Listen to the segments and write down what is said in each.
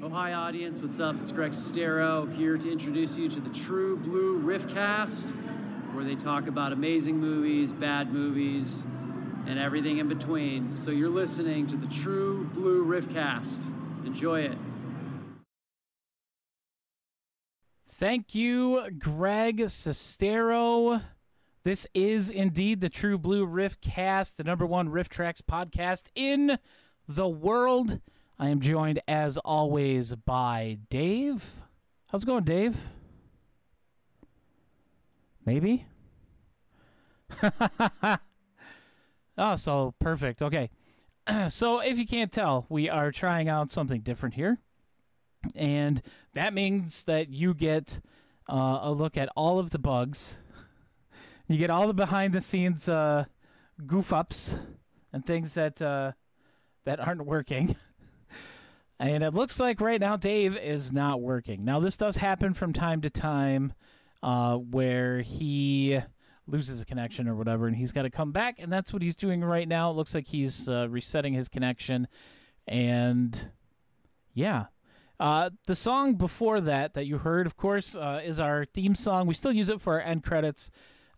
Oh, hi, audience. What's up? It's Greg Sestero here to introduce you to the True Blue Riffcast, where they talk about amazing movies, bad movies, and everything in between. So you're listening to the True Blue Riffcast. Enjoy it. Thank you, Greg Sestero. This is indeed the True Blue Riff Cast, the number one RiffTrax podcast in the world. I am joined, as always, by Dave. How's it going, Dave? Maybe? oh, so perfect. Okay. so, if you can't tell, we are trying out something different here. And that means that you get uh, a look at all of the bugs. You get all the behind the scenes uh, goof ups and things that uh, that aren't working. And it looks like right now Dave is not working. Now, this does happen from time to time uh, where he loses a connection or whatever, and he's got to come back, and that's what he's doing right now. It looks like he's uh, resetting his connection. And yeah. Uh, the song before that, that you heard, of course, uh, is our theme song. We still use it for our end credits,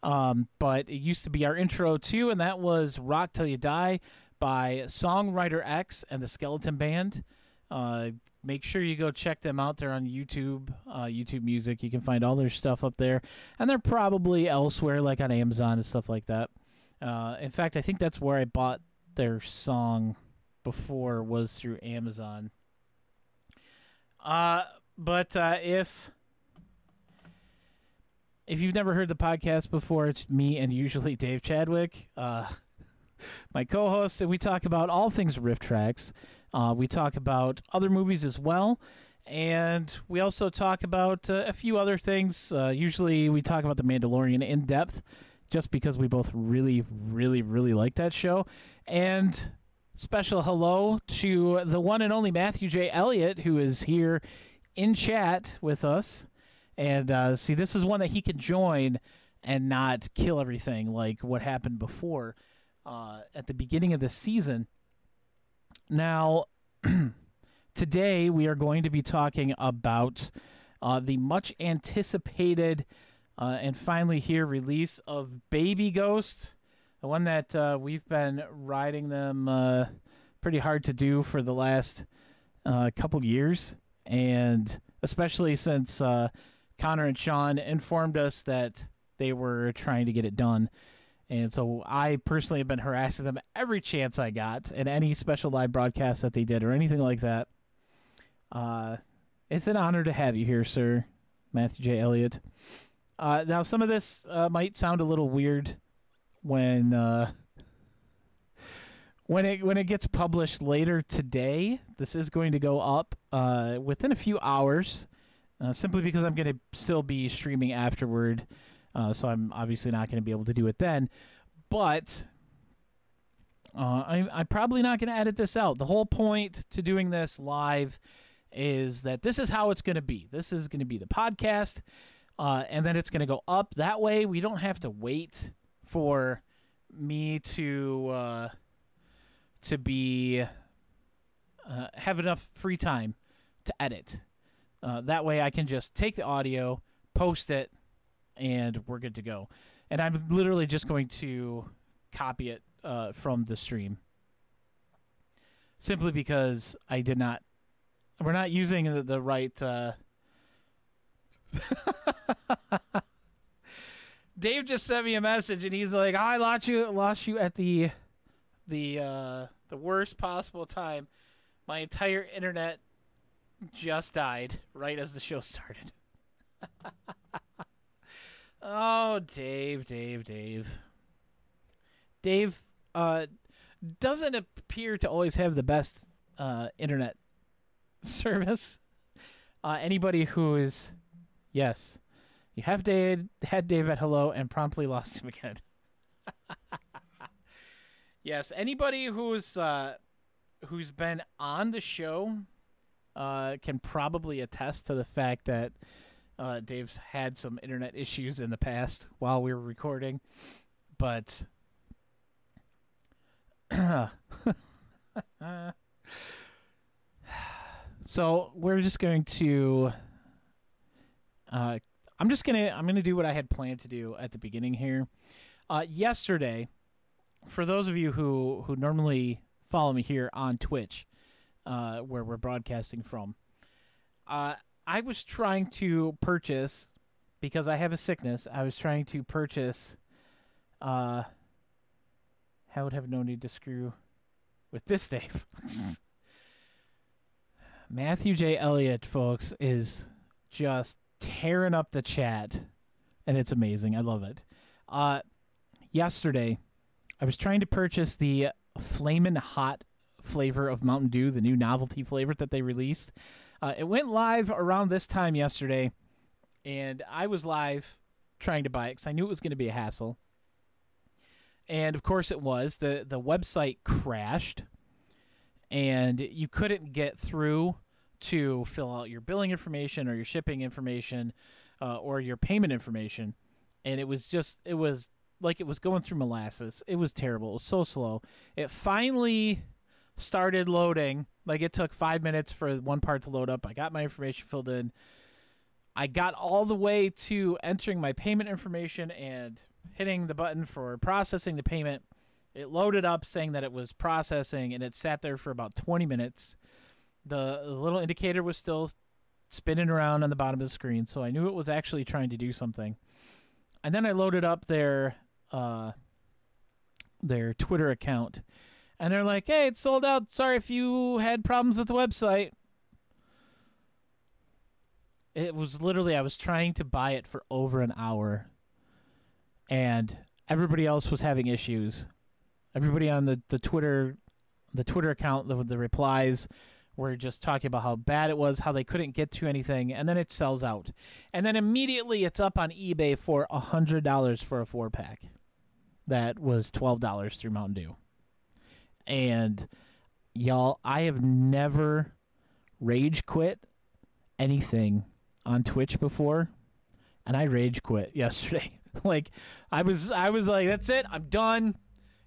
um, but it used to be our intro too, and that was Rock Till You Die by Songwriter X and the Skeleton Band. Uh, make sure you go check them out. They're on YouTube, uh, YouTube Music. You can find all their stuff up there, and they're probably elsewhere, like on Amazon and stuff like that. Uh, in fact, I think that's where I bought their song before was through Amazon. Uh, but uh, if if you've never heard the podcast before, it's me and usually Dave Chadwick. Uh, my co-host, and we talk about all things RiffTrax. Uh, we talk about other movies as well, and we also talk about uh, a few other things. Uh, usually, we talk about the Mandalorian in depth, just because we both really, really, really like that show. And special hello to the one and only Matthew J. Elliott, who is here in chat with us. And uh, see, this is one that he can join and not kill everything like what happened before uh, at the beginning of the season. Now, today we are going to be talking about uh, the much anticipated uh, and finally here release of Baby Ghost, the one that uh, we've been riding them uh, pretty hard to do for the last uh, couple years, and especially since uh, Connor and Sean informed us that they were trying to get it done. And so I personally have been harassing them every chance I got in any special live broadcast that they did or anything like that. Uh, it's an honor to have you here, sir, Matthew J. Elliott. Uh, now, some of this uh, might sound a little weird when uh, when it when it gets published later today. This is going to go up uh, within a few hours, uh, simply because I'm going to still be streaming afterward. Uh, so I'm obviously not going to be able to do it then. But uh, I'm, I'm probably not going to edit this out. The whole point to doing this live is that this is how it's going to be. This is going to be the podcast, uh, and then it's going to go up. That way, we don't have to wait for me to uh, to be uh, have enough free time to edit. Uh, that way, I can just take the audio, post it, and we're good to go. And I'm literally just going to copy it uh, from the stream, simply because I did not. We're not using the, the right. Uh... Dave just sent me a message, and he's like, "I lost you, lost you at the, the, uh, the worst possible time. My entire internet just died right as the show started." Oh, Dave, Dave, Dave. Dave uh, doesn't appear to always have the best uh, internet service. Uh, anybody who is, yes, you have Dave, had Dave at hello and promptly lost him again. yes, anybody who's uh, who's been on the show uh, can probably attest to the fact that uh, Dave's had some internet issues in the past while we were recording, but so we're just going to. Uh, I'm just gonna I'm gonna do what I had planned to do at the beginning here. Uh, yesterday, for those of you who who normally follow me here on Twitch, uh, where we're broadcasting from, uh, I was trying to purchase because I have a sickness. I was trying to purchase. Uh, I would have no need to screw with this, Dave. Matthew J. Elliott, folks, is just tearing up the chat, and it's amazing. I love it. Uh, yesterday, I was trying to purchase the Flamin' Hot flavor of Mountain Dew, the new novelty flavor that they released. Uh, it went live around this time yesterday, and I was live trying to buy it because I knew it was going to be a hassle. And of course, it was. the The website crashed, and you couldn't get through to fill out your billing information or your shipping information uh, or your payment information. And it was just, it was like it was going through molasses. It was terrible. It was so slow. It finally started loading. Like it took five minutes for one part to load up. I got my information filled in. I got all the way to entering my payment information and hitting the button for processing the payment. It loaded up saying that it was processing and it sat there for about 20 minutes the, little indicator was still spinning around on the bottom of the screen, so I knew it was actually trying to do something. And then I loaded up their uh, their Twitter account, and they're like, "Hey, it's sold out. Sorry if you had problems with the website." It was literally I was trying to buy it for over an hour, and everybody else was having issues. Everybody on the, the Twitter the Twitter account, the, the replies were just talking about how bad it was, how they couldn't get to anything, and then it sells out. And then immediately it's up on eBay for a $100 for a four pack. That was $12 through Mountain Dew. And y'all, I have never rage quit anything on Twitch before, and I rage quit yesterday. like I was I was like that's it, I'm done.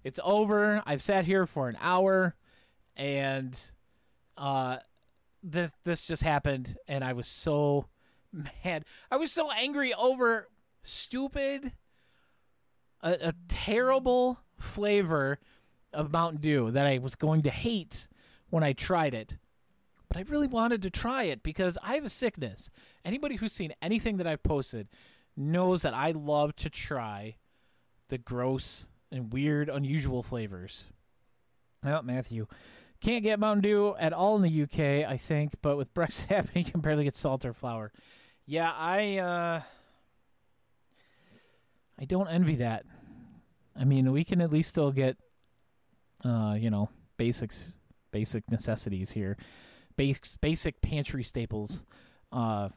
It's over. I've sat here for an hour and uh, this this just happened, and I was so mad. I was so angry over stupid, a, a terrible flavor of Mountain Dew that I was going to hate when I tried it. But I really wanted to try it because I have a sickness. Anybody who's seen anything that I've posted knows that I love to try the gross and weird, unusual flavors. Well, Matthew, can't get Mountain Dew at all in the UK, I think, but with Brexit happening, you can barely get salt or flour. Yeah, I uh, I don't envy that. I mean, we can at least still get, uh, you know, basics, basic necessities here, basic basic pantry staples. Uh,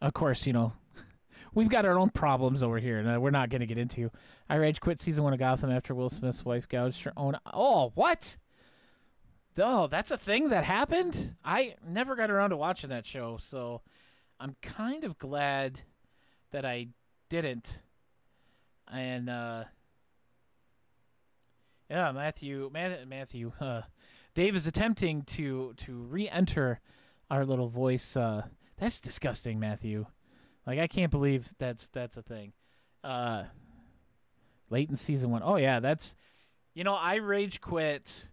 of course, you know, we've got our own problems over here, and we're not going to get into. I rage quit season one of Gotham after Will Smith's wife gouged her own. Oh, what? Oh, that's a thing that happened? I never got around to watching that show, so I'm kind of glad that I didn't. And uh Yeah, Matthew Matthew uh Dave is attempting to to re-enter our little voice uh that's disgusting, Matthew. Like I can't believe that's that's a thing. Uh late in season 1. Oh yeah, that's you know, I rage quit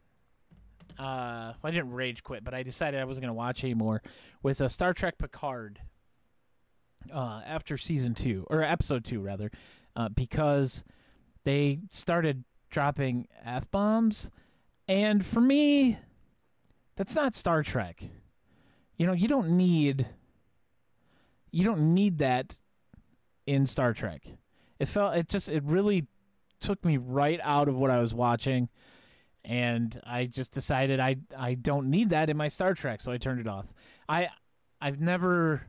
uh, I didn't rage quit, but I decided I wasn't going to watch anymore with a Star Trek Picard uh, after season two or episode two rather, uh, because they started dropping f bombs, and for me, that's not Star Trek. You know, you don't need you don't need that in Star Trek. It felt it just it really took me right out of what I was watching and I just decided I I don't need that in my Star Trek, so I turned it off. I I've never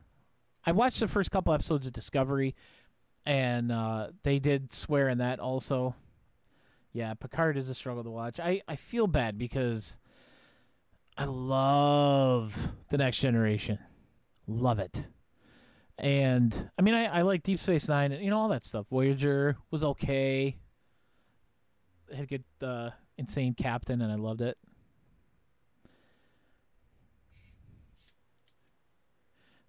I watched the first couple episodes of Discovery, and uh, they did swear in that also. Yeah, Picard is a struggle to watch. I I feel bad because I love the Next Generation, love it. And I mean, I, I like Deep Space Nine, and you know all that stuff. Voyager was okay. Had a good uh, insane captain, and I loved it.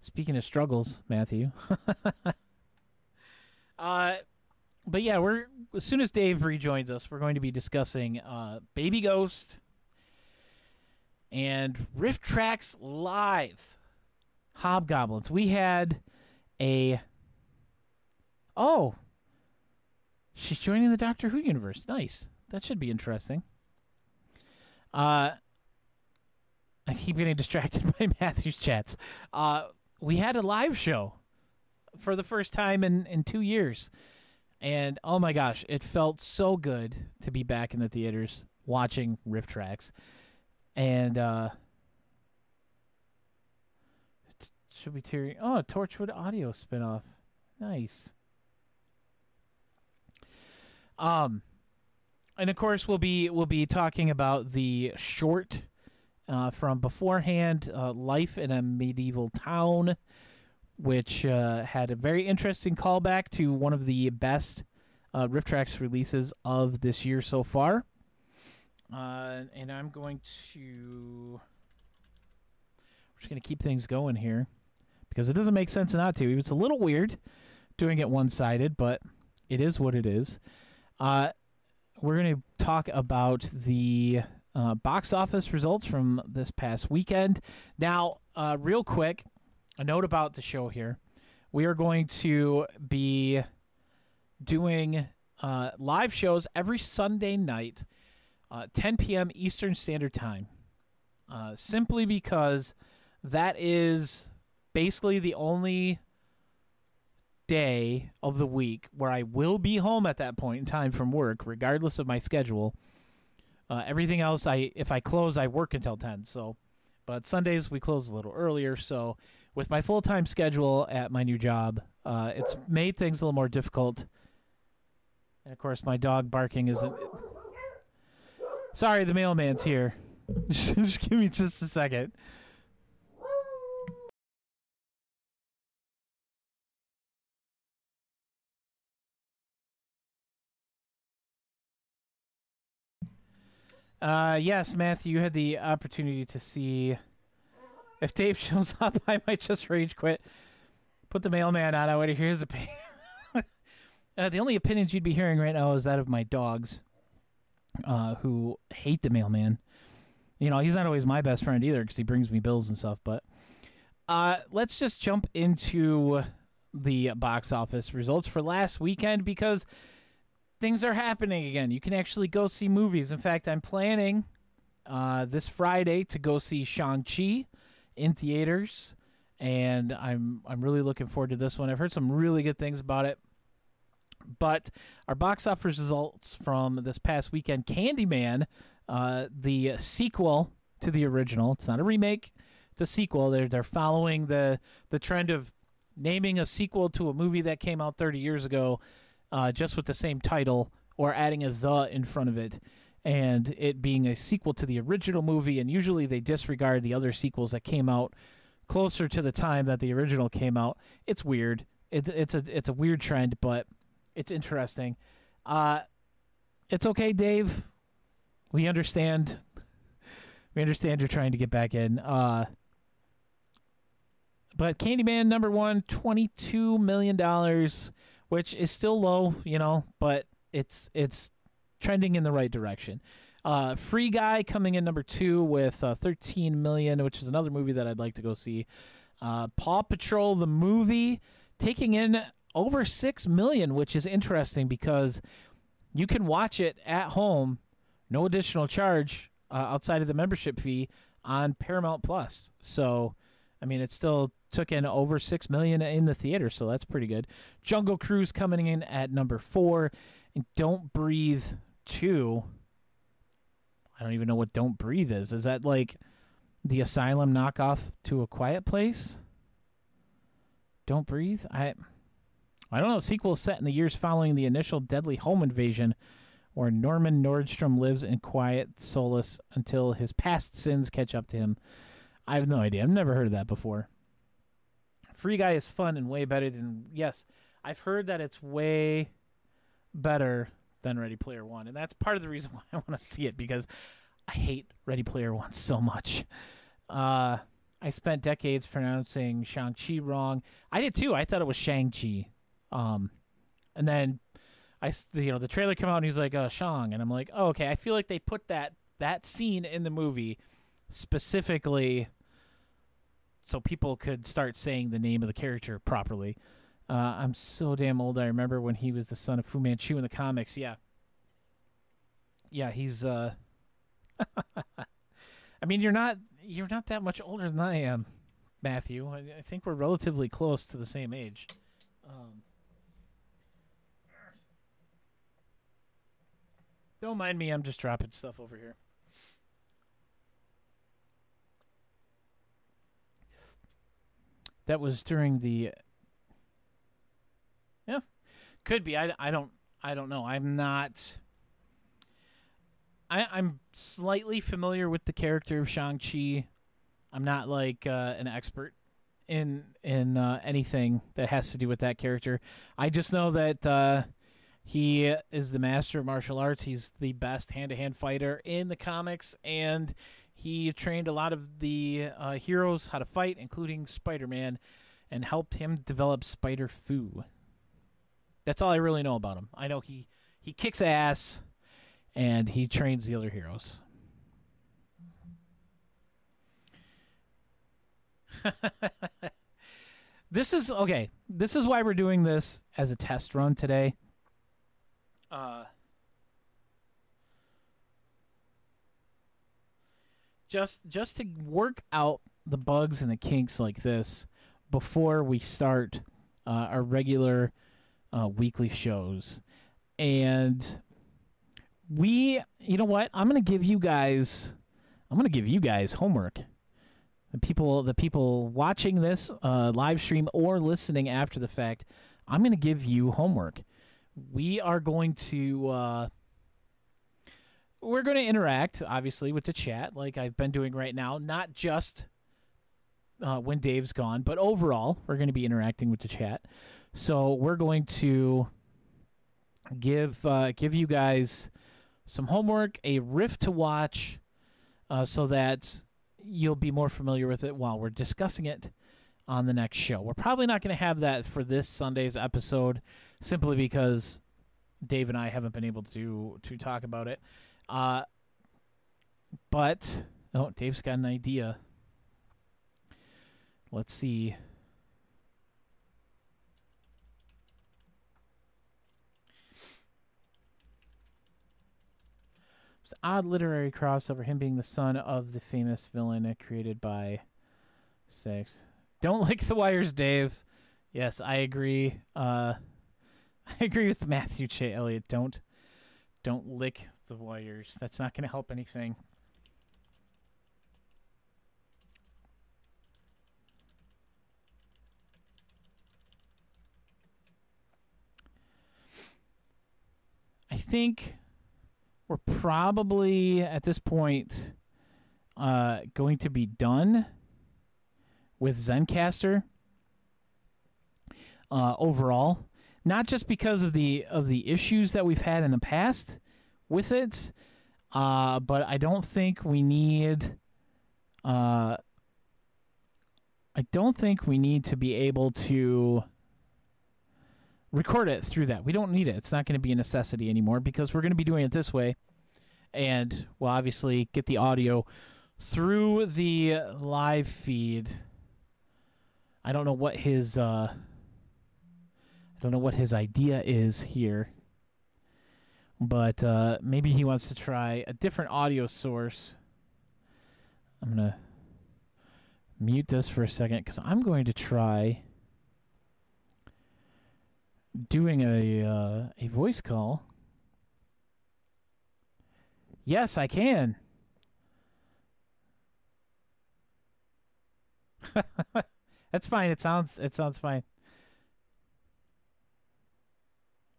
Speaking of struggles, Matthew. uh, but yeah, we're as soon as Dave rejoins us, we're going to be discussing uh, Baby Ghost and RiffTrax Live Hobgoblins. We had a oh, she's joining the Doctor Who universe. Nice. That should be interesting. Uh, I keep getting distracted by Matthew's chats. Uh, we had a live show for the first time in, in two years. And oh my gosh, it felt so good to be back in the theaters watching RiffTrax. And uh should be tearing oh Torchwood audio spinoff. Nice. Um and of course we'll be we'll be talking about the short uh, from beforehand uh, life in a medieval town which uh, had a very interesting callback to one of the best uh, RiffTrax releases of this year so far. Uh, and I'm going to. We're just going to keep things going here because it doesn't make sense not to. It's a little weird doing it one sided, but it is what it is. Uh, we're going to talk about the uh, box office results from this past weekend. Now, uh, real quick, a note about the show here. We are going to be doing uh, live shows every Sunday night, uh, 10 p.m. Eastern Standard Time, uh, simply because that is basically the only day of the week where I will be home at that point in time from work, regardless of my schedule. Uh, everything else, I if I close, I work until 10. So, but Sundays we close a little earlier. So, with my full time schedule at my new job, uh, it's made things a little more difficult. And of course, my dog barking isn't. Sorry, the mailman's here. just give me just a second. Uh, yes, Matthew, you had the opportunity to see if Dave shows up, I might just rage quit. Put the mailman on. I want to hear his opinion. uh, the only opinions you'd be hearing right now is that of my dogs, uh, who hate the mailman. You know, he's not always my best friend either because he brings me bills and stuff. But uh, let's just jump into the box office results for last weekend because things are happening again. You can actually go see movies. In fact, I'm planning uh, this Friday to go see Shang-Chi in theaters, and I'm I'm really looking forward to this one. I've heard some really good things about it. But our box office results from this past weekend, Candyman, uh, the sequel to the original. It's not a remake; it's a sequel. They're they're following the the trend of naming a sequel to a movie that came out 30 years ago, uh, just with the same title or adding a the in front of it and it being a sequel to the original movie, and usually they disregard the other sequels that came out closer to the time that the original came out. It's weird. It's it's a it's a weird trend, but it's interesting. Uh, it's okay, Dave. We understand. We understand you're trying to get back in. Uh, but Candyman number one, $22 million, which is still low, you know, but it's it's trending in the right direction. Uh, Free Guy coming in number two with uh, 13 million, which is another movie that I'd like to go see. Uh, Paw Patrol the movie taking in over six million, which is interesting because you can watch it at home, no additional charge uh, outside of the membership fee on Paramount Plus. So, I mean, it still took in over six million in the theater, so that's pretty good. Jungle Cruise coming in at number four, and Don't Breathe two. I don't even know what Don't Breathe is. Is that like the Asylum knockoff to A Quiet Place? Don't Breathe? I I don't know. Sequel set in the years following the initial deadly home invasion, where Norman Nordstrom lives in quiet solace until his past sins catch up to him. I have no idea. I've never heard of that before. Free Guy is fun and way better than yes. I've heard that it's way better than Ready Player One, and that's part of the reason why I want to see it because I hate Ready Player One so much. Uh, I spent decades pronouncing Shang Chi wrong. I did too. I thought it was Shang Chi. Um, and then I you know, the trailer came out and he's like, "Uh, Shang," and I'm like, "Oh, okay." I feel like they put that that scene in the movie specifically so people could start saying the name of the character properly. Uh, I'm so damn old. I remember when he was the son of Fu Manchu in the comics. Yeah, yeah, he's. uh I mean, you're not you're not that much older than I am, Matthew. I, I think we're relatively close to the same age. Um, don't mind me. I'm just dropping stuff over here. That was during the. Could be. I, I don't I don't know. I'm not. I I'm slightly familiar with the character of Shang Chi. I'm not like uh, an expert in in uh, anything that has to do with that character. I just know that uh, he is the master of martial arts. He's the best hand to hand fighter in the comics, and he trained a lot of the uh, heroes how to fight, including Spider Man, and helped him develop Spider Fu. That's all I really know about him. I know he he kicks ass, and he trains the other heroes. this is okay. This is why we're doing this as a test run today. Uh, just just to work out the bugs and the kinks like this before we start uh, our regular uh, weekly shows, and we, you know what? I'm gonna give you guys, I'm gonna give you guys homework. The people, the people watching this uh, live stream or listening after the fact, I'm going to give you homework. We are going to, uh, we're going to interact, obviously, with the chat, like I've been doing right now. Not just uh, when Dave's gone, but overall, we're going to be interacting with the chat. So we're going to give uh, give you guys some homework, a riff to watch, uh, so that you'll be more familiar with it while we're discussing it on the next show. We're probably not going to have that for this Sunday's episode, simply because Dave and I haven't been able to to talk about it. Uh, but oh, Dave's got an idea. Let's see. Odd literary crossover, him being the son of the famous villain created by Six. Don't lick the wires, Dave. Yes, I agree. Uh, I agree with Matthew J. Elliott. Don't, don't lick the wires. That's not going to help anything. I think we're probably at this point uh, going to be done with Zencastr uh, overall. Not just because of the of the issues that we've had in the past with it, uh, but I don't think we need. Uh, I don't think we need to be able to record it through that. We don't need it. It's not going to be a necessity anymore because we're going to be doing it this way. And we'll obviously get the audio through the live feed. I don't know what his uh I don't know what his idea is here. But uh maybe he wants to try a different audio source. I'm going to mute this for a second cuz I'm going to try doing a uh, a voice call. Yes, I can. That's fine. It sounds it sounds fine.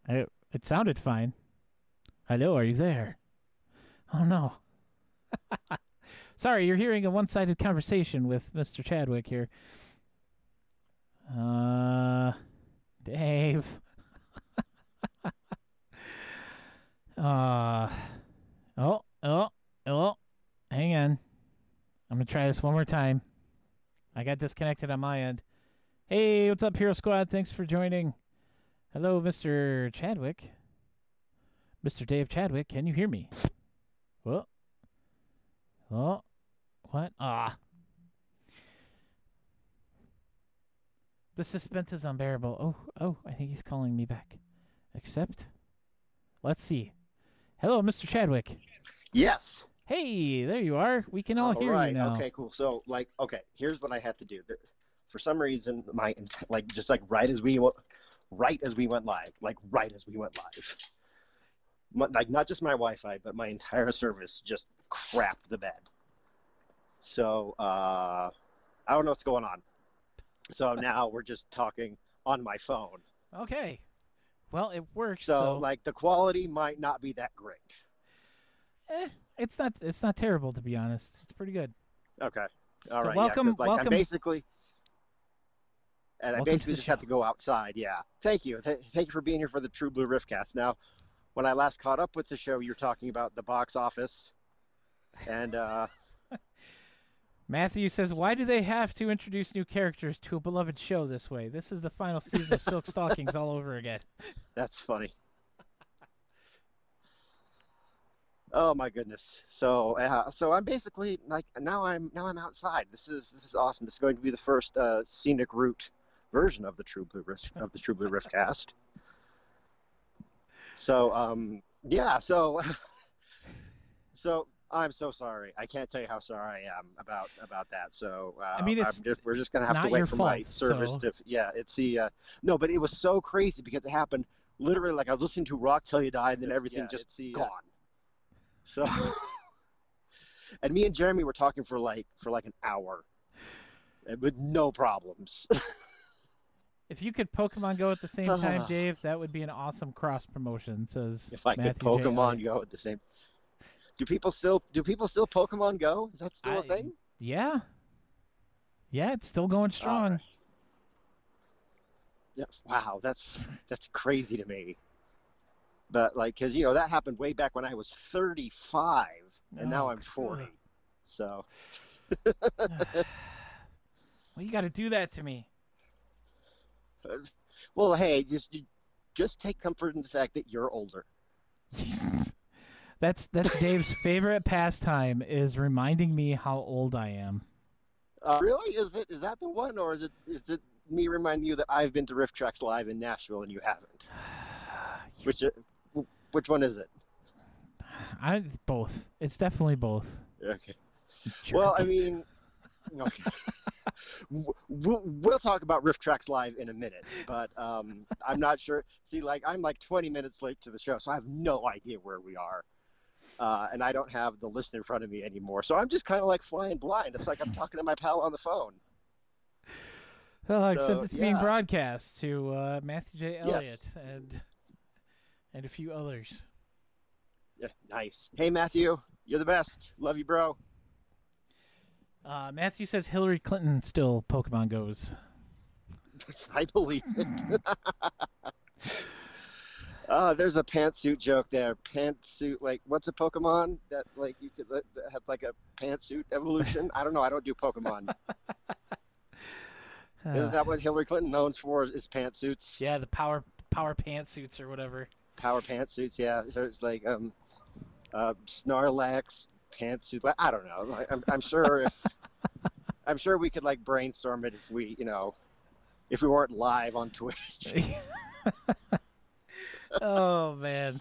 I, it sounded fine. Hello, are you there? Oh no. Sorry, you're hearing a one-sided conversation with Mr. Chadwick here. Uh Dave. Uh oh, oh, oh. Hang on. I'm gonna try this one more time. I got disconnected on my end. Hey, what's up, Hero Squad? Thanks for joining. Hello, Mr. Chadwick. Mr. Dave Chadwick, can you hear me? Well, oh, what? Ah. The suspense is unbearable. Oh, oh, I think he's calling me back. Accept. Let's see. Hello, Mr. Chadwick. Yes. Hey, there you are. We can all All hear right. you now. Okay. Cool. So, like, okay, here's what I have to do. For some reason, my like just like right as we went, right as we went live, like right as we went live, my, like not just my Wi-Fi, but my entire service just crapped the bed. So uh, I don't know what's going on. So now we're just talking on my phone. Okay. Well, it works. So, So, like the quality might not be that great. eh, it's not it's not terrible to be honest. It's pretty good. Okay. All So right. welcome- yeah, like, welcome- I'm basically, and I Welcome basically just have to go outside. Yeah. Thank you. Th- thank you for being here for the True Blue Riffcast. Now, when I last caught up with the show, you were talking about the box office, and uh, Matthew says, "Why do they have to introduce new characters to a beloved show this way? This is the final season of Silk Stockings all over again." that's funny. Oh my goodness. So, uh, so I'm basically like now I'm now I'm outside. This is this is awesome. This is going to be the first uh, scenic route version of the True Blue Rift of the True Blue Riffcast. So, um, yeah. So, so I'm so sorry. I can't tell you how sorry I am about about that. So, uh, I mean, it's just, we're just gonna have to wait for my service so- to. Yeah, it's the uh, no, but it was so crazy because it happened literally like I was listening to Rock Till You Die, and then everything Yeah, just the, uh, gone. So, and me and Jeremy were talking for like for like an hour, and with no problems. If you could Pokemon Go at the same time, Dave, that would be an awesome cross promotion. Says if I could Matthew J. Pokemon. Go at the same. Do people still do people still Pokemon Go? Is that still a I- thing? Yeah, yeah, it's still going strong. Yeah, wow, that's that's crazy to me. But like, cause you know that happened way back when I was 35, and now Oh, I'm 40. God. So well, you got to do that to me. well, hey, just just take comfort in the fact that you're older. that's that's Dave's favorite pastime is reminding me how old I am. Uh, really? Is it is that the one, or is it is it me reminding you that I've been to RiffTrax live in Nashville and you haven't? Which uh, which one is it? I both. It's definitely both. Okay. Jerk. Well, I mean, okay. We'll, we'll talk about RiffTrax live in a minute, but um, I'm not sure. See, like I'm like 20 minutes late to the show, so I have no idea where we are, uh, and I don't have the list in front of me anymore. So I'm just kind of like flying blind. It's like I'm talking to my pal on the phone. Oh, except so, it's being broadcast to uh, Matthew J. Yes. Elliott and and a few others. Yeah, nice. Hey, Matthew, you're the best. Love you, bro. Uh, Matthew says Hillary Clinton still Pokemon goes. I believe it. uh, there's a pantsuit joke there. Pantsuit, like, what's a Pokemon that, like, you could that like a pantsuit evolution? I don't know. I don't do Pokemon. Isn't that what Hillary Clinton knows for? Is pantsuits, yeah, the power power pantsuits or whatever. power pantsuits? Yeah, there's like um, uh, Snorlax pantsuit. I don't know. Like, I'm, I'm sure if I'm sure we could like brainstorm it if we, you know, if we weren't live on Twitch. oh man.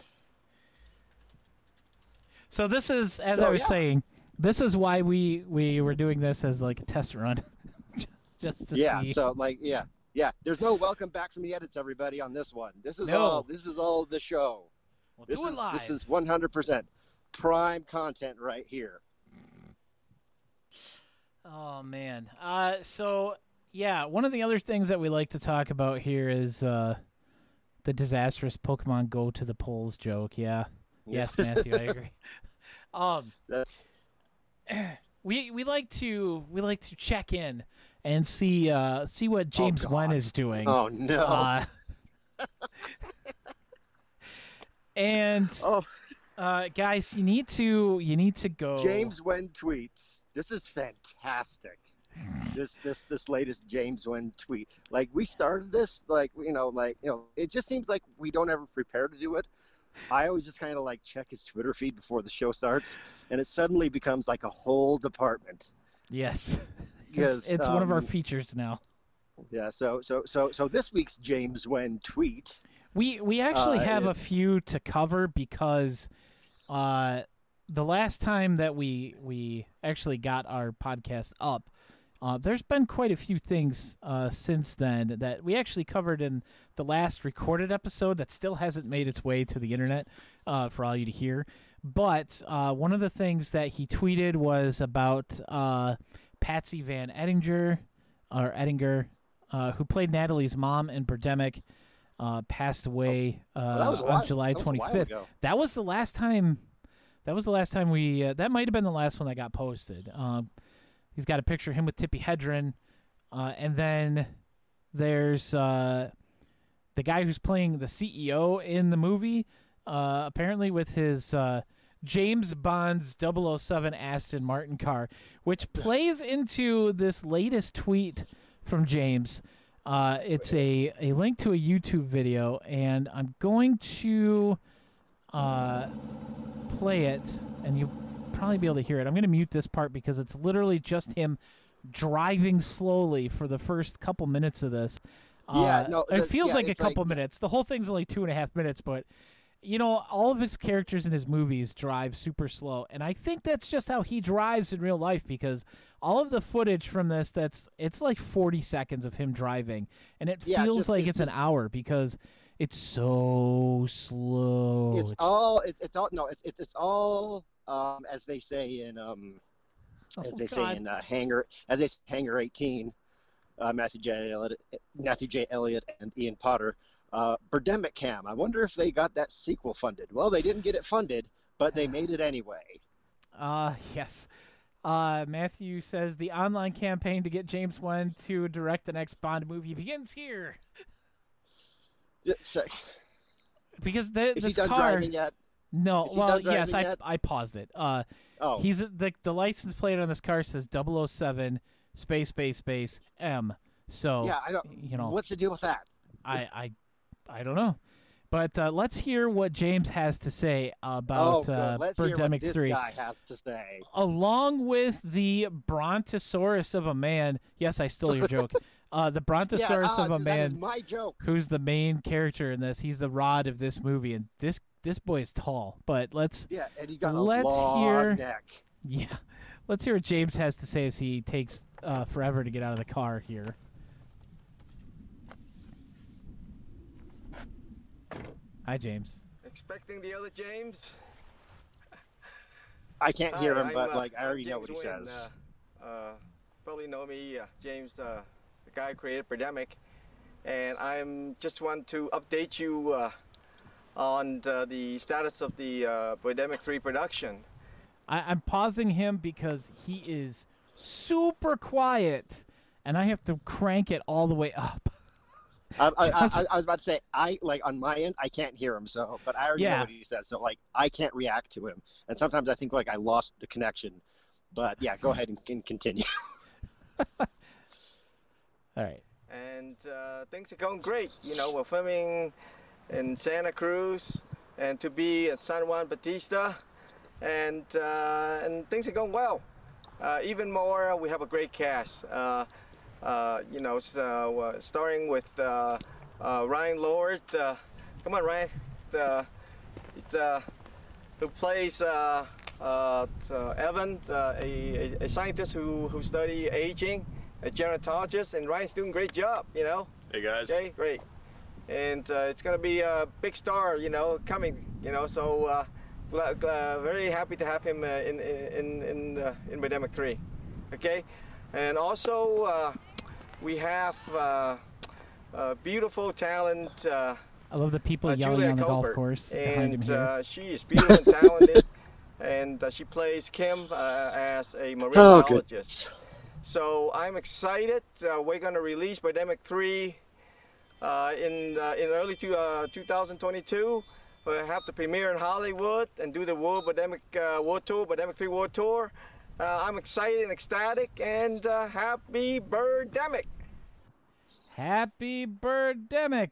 So this is, as I was yeah. saying, this is why we we were doing this as like a test run, just to yeah see. so like yeah yeah there's no welcome back from the edits everybody on this one this is No. all this is all the show we'll this do it is live. this is 100% prime content right here Oh man. Uh so yeah, one of the other things that we like to talk about here is uh the disastrous Pokemon go to the polls joke. Yeah. Yes, Matthew, I agree. Um we we like to we like to check in and see uh see what James Nguyen is doing. oh no Uh, and oh uh guys, you need to you need to go James Nguyen tweets this is fantastic this this this latest James Nguyen tweet. Like we started this, like you know, like you know, it just seems like we don't ever prepare to do it. I always just kind of like check his Twitter feed before the show starts, and it suddenly becomes like a whole department. Yes, Because, it's, it's one of our um, features now. Yeah. So so so so this week's James Nguyen tweet. We we actually Uh, have it- a few to cover because uh, the last time that we we actually got our podcast up, uh, there's been quite a few things uh, since then that we actually covered in the last recorded episode that still hasn't made its way to the internet uh, for all you to hear. But uh, one of the things that he tweeted was about uh, Patsy Van Ettinger or Ettinger, uh, who played Natalie's mom in Birdemic, uh, passed away uh, Well, that was a while, on July that was a while 25th. That was the last time. That was the last time we. Uh, that might have been the last one that got posted. Um, he's got a picture of him with Tippi Hedren, uh, and then there's uh, the guy who's playing the CEO in the movie. Uh, apparently, with his uh, James Bond's 007 Aston Martin car, which plays into this latest tweet from James. Uh, it's a, a link to a YouTube video, and I'm going to uh, play it, and you'll probably be able to hear it. I'm going to mute this part because it's literally just him driving slowly for the first couple minutes of this. Yeah, Uh, no, it feels yeah, like a it's like- couple minutes. The whole thing's only two and a half minutes, but you know, all of his characters in his movies drive super slow, and I think that's just how he drives in real life because all of the footage from this that's it's like 40 seconds of him driving, and it Yeah, it's feels just- like it's it's, an hour because it's so slow. it's all it, it's all no it, it, it's all um, as they say in um, as Oh, they God. say in uh, Hangar as they say Hangar 18 uh, Matthew J. Elliott Matthew J. Elliott and Ian Potter uh, Birdemic Cam. I wonder if they got that sequel funded. Well they didn't get it funded but they made it anyway. Uh, yes. Uh, Matthew says the online campaign to get James Wan to direct the next Bond movie begins here. Yeah, because the, is this he done car. driving yet No, well, yes, I yet? I paused it. Uh, oh he's the the license plate on this car says 007 space space space M. So yeah I don't you know, what's the deal with that I I I don't know. But uh, let's hear what James has to say oh about good uh, let's hear what Birdemic this 3. guy has to say along with the brontosaurus of a man. Yes, I stole your joke. Uh, the yeah brontosaurus ah, of a is man, my joke who's the main character in this. He's the rod of this movie, and this this boy is tall. But let's yeah and he's got a Let's long hear- neck yeah, let's hear what James has to say as he takes uh, forever to get out of the car here. Hi, James. Expecting the other James? I can't hear Hi, him, I'm, but uh, like I already I'm know what he James says. Uh, uh, probably know me, uh, James, uh, the guy who created Pandemic, and I'm just want to update you uh, on the, the status of the uh, Birdemic 3 production. I, I'm pausing him because he is super quiet, and I have to crank it all the way up. I, I, I, I was about to say I like on my end I can't hear him so but I already Yeah. know what he says so like I can't react to him and sometimes I think like I lost the connection but yeah go ahead and, and continue All right. and uh, things are going great. You know, we're filming in Santa Cruz and to be at San Juan Bautista, and uh, and things are going well. Uh, even more, we have a great cast. Uh, uh, you know, so, uh, starting with uh, uh, Ryan Lord. Uh, come on, Ryan. Uh, it's, uh, who plays uh, uh, uh, Evan, uh, a, a, a scientist who, who study aging, a gerontologist, and Ryan's doing a great job, you know? Hey guys. Okay, great. And uh, it's going to be a big star, you know, coming, you know, so uh, gla- gla- very happy to have him uh, in, in, in, uh, in Birdemic 3, okay? And also, uh, we have uh, uh, beautiful talent, uh, I love the people uh, yelling Julia on the golf Colbert. course behind him and uh, she is beautiful and talented, and uh, she plays Kim uh, as a marine Oh, good. So I'm excited. Uh, we're going to release Birdemic 3 uh, in uh, in early to, uh, 2022. We'll have the premiere in Hollywood and do the World Birdemic uh, World Tour, Birdemic 3 World Tour, Uh, I'm excited and ecstatic, and uh, happy birdemic. Happy Birdemic.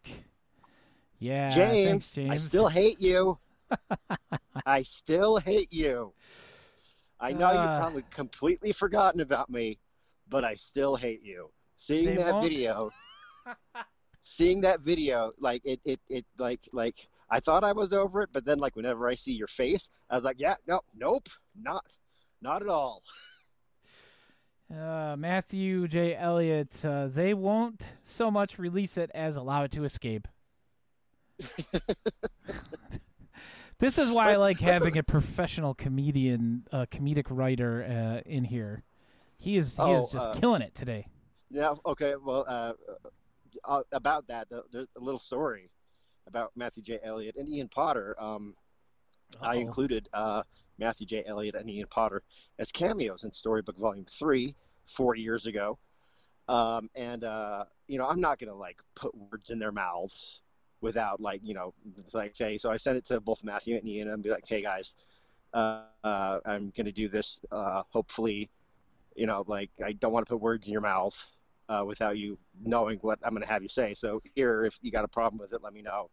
Yeah, James, thanks, James. I still hate you. I still hate you. I know Uh. you've probably completely forgotten about me, but I still hate you. Seeing that won't. video, seeing that video, like it, it, it, like, like I thought I was over it, but then, like, whenever I see your face, I was like, yeah, no, nope, not, not at all. Uh, Matthew J. Elliott, uh, they won't so much release it as allow it to escape. this is why I like having a professional comedian, uh, comedic writer uh, in here. He is he Oh, is just uh, killing it today. Yeah. Okay. Well, uh, about that, the- a little story about Matthew J. Elliott and Ian Potter. Um, I included uh, Matthew J. Elliott and Ian Potter as cameos in Storybook Volume Three four years ago. Um, and uh, you know, I'm not gonna like put words in their mouths without like you know, like say. So I sent it to both Matthew and Ian and be like, hey guys, uh, uh, I'm gonna do this. Uh, hopefully, you know, like I don't want to put words in your mouth uh, without you knowing what I'm gonna have you say. So here, if you got a problem with it, let me know.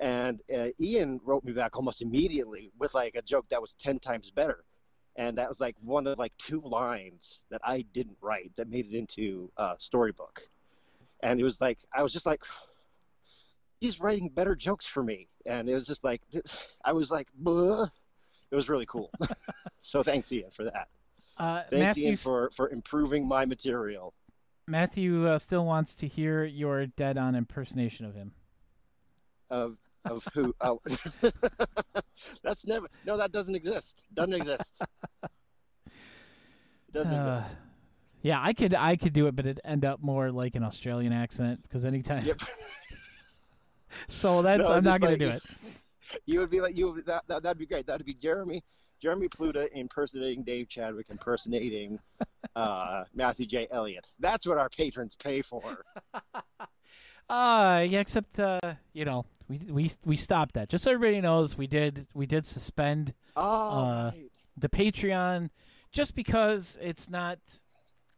And uh, Ian wrote me back almost immediately with like a joke that was ten times better, and that was like one of like two lines that I didn't write that made it into uh, storybook, and it was like I was just like, he's writing better jokes for me, and it was just like I was like, Bleh. it was really cool. so thanks Ian for that. Uh, Thanks Matthew Ian for for improving my material. Matthew uh, still wants to hear your dead-on impersonation of him. Of of who? Oh, that's never. No, that doesn't exist. Doesn't exist. Doesn't Uh, exist. yeah, I could I could do it, but it'd end up more like an Australian accent because anytime. Yep. So that's No, I'm not gonna do it. You would be like you. Would, that, that that'd be great. That'd be Jeremy. Jeremy Pluta impersonating Dave Chadwick impersonating uh, Matthew J. Elliott. That's what our patrons pay for. Uh yeah, except uh, you know, we we we stopped that. Just so everybody knows, we did we did suspend Oh, Uh, right. the Patreon just because it's not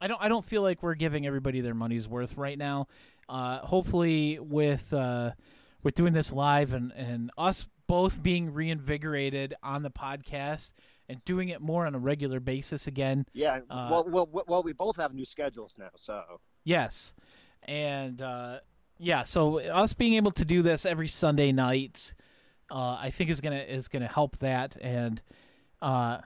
I don't I don't feel like we're giving everybody their money's worth right now. Uh hopefully with uh with doing this live and and us both being reinvigorated on the podcast and doing it more on a regular basis again. yeah. uh, well, well, well, we both have new schedules now, so Yes. And uh yeah, so us being able to do this every Sunday night uh I think is going to is to help that and uh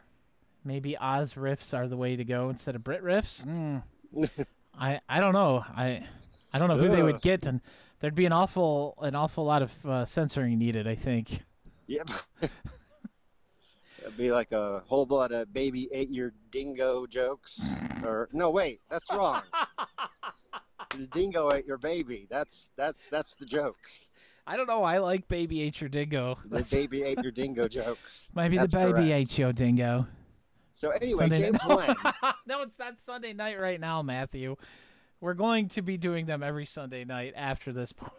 maybe Oz riffs are the way to go instead of Brit riffs. Mm. I I don't know. I I don't know who they would get and there'd be an awful an awful lot of uh, censoring needed, I think. Yep. It'd be like a whole lot of uh, baby eight-year dingo jokes, or no, wait, that's wrong. the dingo ate your baby. That's that's that's the joke. I don't know. I like Baby H or Dingo. The That's, baby ate your dingo jokes. Maybe be the Baby correct. H yo Dingo. So anyway, Sunday James. No, it's not Sunday night right now, Matthew. We're going to be doing them every Sunday night after this point.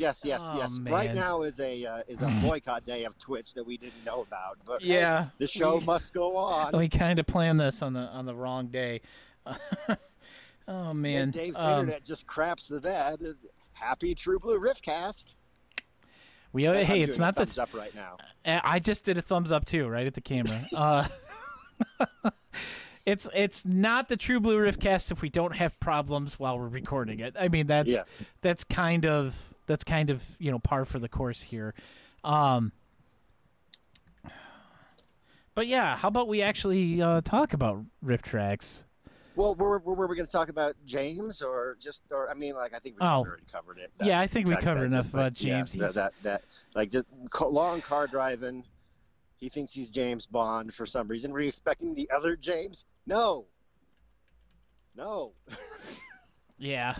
Yes, yes, Oh, yes. Right now is a uh, is a boycott day of Twitch that we didn't know about, but hey, Yeah, the show we- must go on. we kind of planned this on the on the wrong day. oh man, and Dave's Um, internet just craps the bed. Happy True Blue Riffcast. we I'm hey, it's not the thumbs up right now. I just did a thumbs up too, right at the camera. Uh, it's it's not the True Blue Riffcast if we don't have problems while we're recording it. I mean that's Yeah. that's kind of that's kind of you know par for the course here. Um, but yeah, how about we actually uh, talk about RiffTrax? Well, were, were, were we going to talk about James or just or I mean, like I think we Oh. already covered it. Yeah, I think we that- covered enough just, about James. Yeah, that, that that like just long car driving. He thinks he's James Bond for some reason. Were you expecting the other James? No. No. yeah,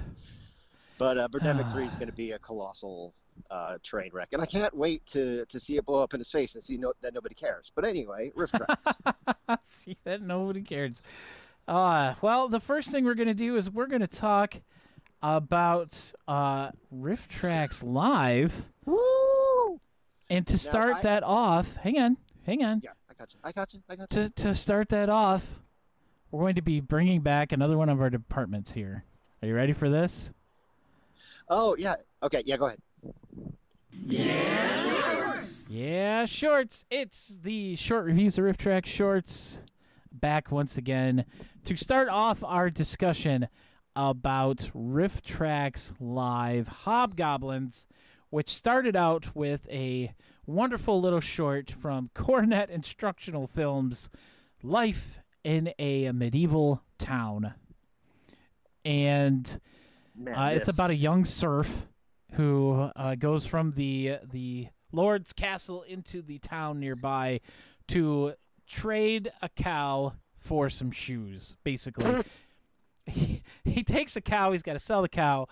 But uh, Birdemic 3 is going to be a colossal uh, train wreck. And I can't wait to, to see it blow up in his face and see no, that nobody cares. But anyway, RiffTrax. see that nobody cares. Uh, well, the first thing we're gonna do is we're gonna talk about uh, RiffTrax Live, Woo! and to Now, start I- that off, hang on, hang on. Yeah, I got you. I got you. I got you. to to start that off, we're going to be bringing back another one of our departments here. Are you ready for this? Oh yeah. Okay. Yeah. Go ahead. Yeah, shorts. It's the short reviews of RiffTrax Shorts back once again to start off our discussion about RiffTrax Live Hobgoblins, which started out with a wonderful little short from Coronet Instructional Films Life in a Medieval Town. And Man, uh, it's about a young serf who uh, goes from the the lord's castle into the town nearby to trade a cow for some shoes. Basically, he, he takes a cow. He's got to sell the cow,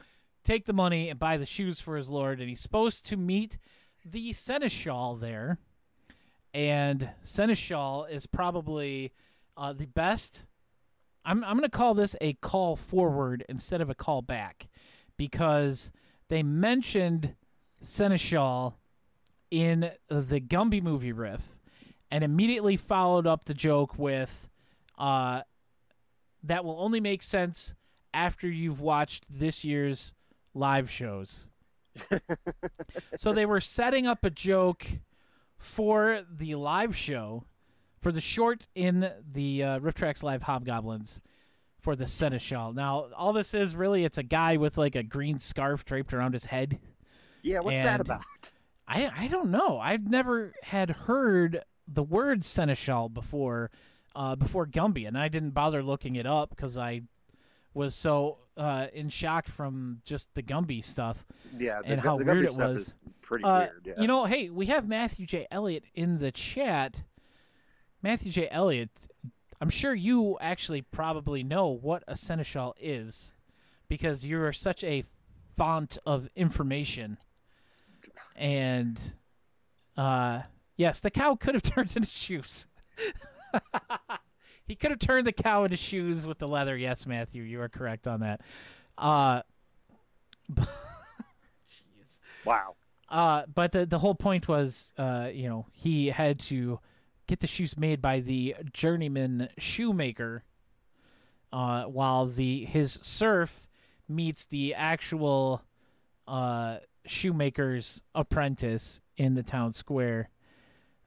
take the money, and buy the shoes for his lord. And he's supposed to meet the seneschal there. And seneschal is probably uh, the best I'm I'm gonna call this a call forward instead of a call back, because they mentioned Seneschal in the Gumby movie riff, and immediately followed up the joke with, uh, that will only make sense after you've watched this year's live shows. so they were setting up a joke for the live show for the short in the uh, RiffTrax Live Hobgoblins for the Seneschal. Now, all this is really it's a guy with like a green scarf draped around his head. Yeah. What's that about? I I don't know. I've never had heard the word Seneschal before uh, before Gumby, and I didn't bother looking it up because I was so uh, in shock from just the Gumby stuff. Yeah. The, and how weird it stuff was. pretty Uh, weird. Yeah. You know, hey, we have Matthew J. Elliott in the chat. Matthew J. Elliott, I'm sure you actually probably know what a seneschal is because you are such a font of information. And uh yes, the cow could have turned into shoes. he could have turned the cow into shoes with the leather. Yes, Matthew, you are correct on that. Uh wow. uh, but the the whole point was, uh, you know, he had to get the shoes made by the journeyman shoemaker, uh, while the his serf meets the actual uh, shoemaker's apprentice in the town square,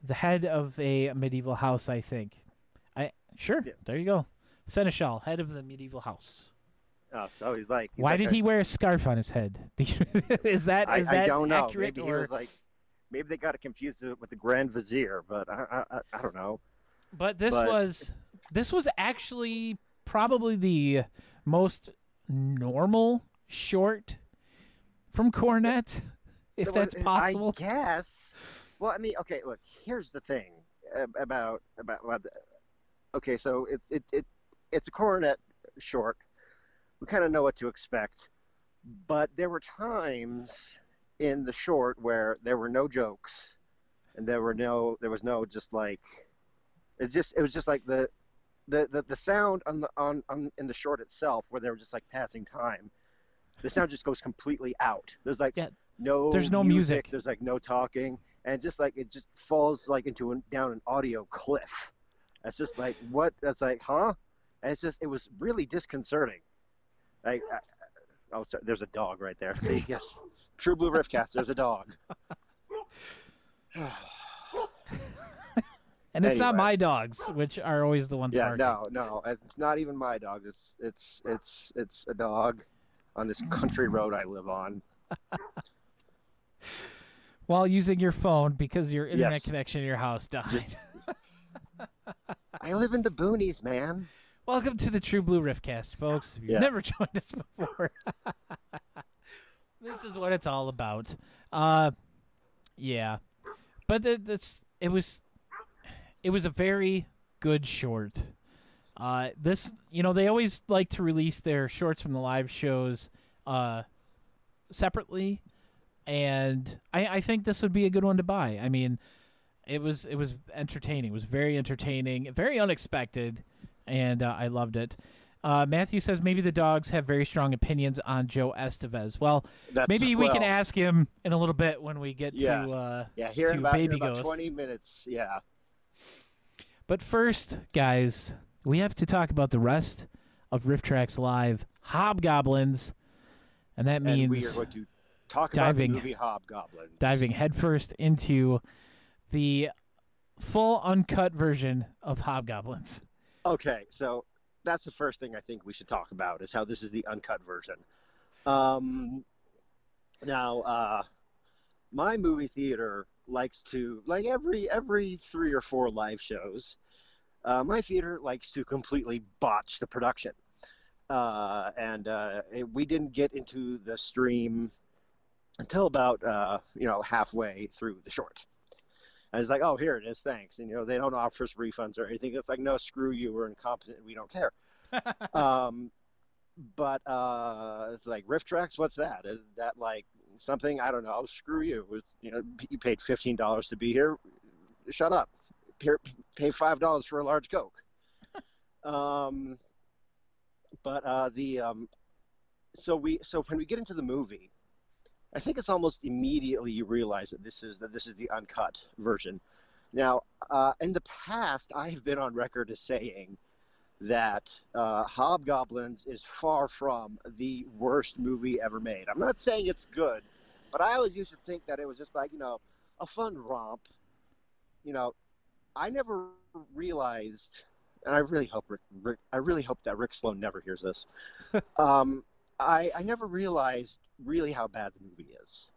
the head of a medieval house, I think. I sure Yeah. there you go, seneschal, head of the medieval house. Oh, so he's like. he's Why like did a- he wear a scarf on his head? is that I, is I that don't know. accurate Maybe or? like. Maybe they got it confused with the Grand Vizier, but I I, I, don't know. But this But- was this was actually probably the most normal short from Coronet, if Well, that's possible. I guess. Well, I mean, okay. Look, here's the thing about about, about the, okay. So it's it, it it's a Coronet short. We kind of know what to expect, but there were times in the short where there were no jokes, and there were no there was no just like it's just it was just like the the the, the sound on the on, on in the short itself where they were just like passing time. The sound just goes completely out. There's like Yeah. no There's no music. There's like no talking, and just like it just falls like into an, down an audio cliff. That's just like what? That's like huh? And it's just it was really disconcerting. Like I, oh, sorry, there's a dog right there. See, yes, True Blue Riffcast. There's a dog. and it's not my dogs, which are always the ones yeah, barking. no, no, it's not even my dog. It's it's it's it's a dog on this country road I live on. While using your phone because your internet Yes. connection in your house died. I live in the boonies, man. Welcome to the True Blue Riffcast, folks. If you've Yeah. never joined us before, this is what it's all about. Uh, yeah, but it, it was it was a very good short. Uh, this you know they always like to release their shorts from the live shows uh, separately, and I, I think this would be a good one to buy. I mean, it was it was entertaining. It was very entertaining, very unexpected, and uh, I loved it. Uh, Matthew says maybe the dogs have very strong opinions on Joe Estevez. Well, That's, maybe we can ask him in a little bit when we get Yeah. to. Uh, Yeah, here to about, Baby about Ghost. 20 minutes. Yeah. But first, guys, we have to talk about the rest of RiffTrax Live Hobgoblins. And that means and we are going to talk diving- about the movie Hobgoblin. diving headfirst into the full uncut version of Hobgoblins. Okay, so that's the first thing I think we should talk about is how this is the uncut version. Um, now, uh, my movie theater likes to like every every three or four live shows. Uh, my theater likes to completely botch the production, uh, and uh, it- we didn't get into the stream until about uh, you know halfway through the short. And it's like, oh, here it is, thanks. And you know, they don't offer us refunds or anything. It's like, no, screw you, we're incompetent, we don't care. um, but uh, it's like RiffTrax. What's that? Is that like something? I don't know. Screw you. Was, you know, you paid fifteen dollars to be here. Shut up. Pay, pay five dollars for a large coke. um, but uh, the um, so we so when we get into the movie, I think it's almost immediately you realize that this is that this is the uncut version. Now, uh, in the past, I have been on record as saying that uh, Hobgoblins is far from the worst movie ever made. I'm not saying it's good, but I always used to think that it was just like you know a fun romp. You know, I never realized, and I really hope Rick, Rick I really hope that Rick Sloane never hears this. um, I I never realized really how bad the movie is.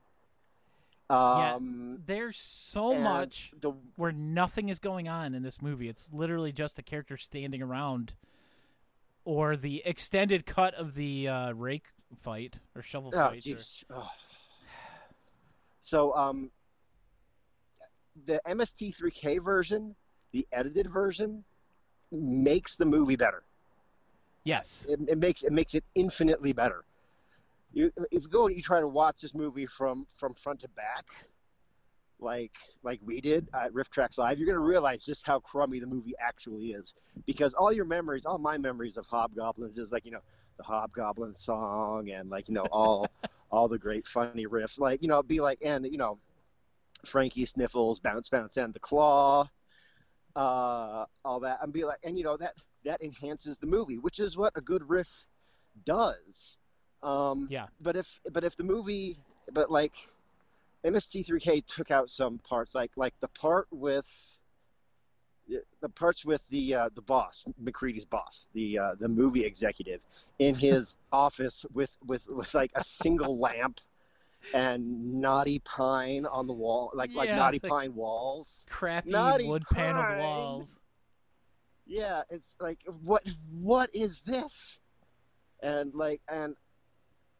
Yeah. Um, There's so much the where nothing is going on in this movie. It's literally just a character standing around, or the extended cut of the uh, rake fight or shovel Oh, fight. or-. Oh. So, um, the MST3K version, the edited version, makes the movie better. Yes. It, it makes it makes it infinitely better. You, if you go and you try to watch this movie from from front to back, like like we did at RiffTrax Live, you're gonna realize just how crummy the movie actually is. Because all your memories, all my memories of Hobgoblins is like you know the Hobgoblin song and like you know all all the great funny riffs, like you know be like and you know Frankie Sniffles, Bounce Bounce and the Claw, uh, all that, and be like and you know that that enhances the movie, which is what a good riff does. Um, Yeah. But if but if the movie, but like MST3K took out some parts, like like the part with the parts with the uh, the boss, McCready's boss, the uh, the movie executive, in his office with with with like a single lamp and naughty pine on the wall, like like Yeah, naughty like- pine walls. Crappy wood paneled walls. Yeah, it's like what what is this? And like and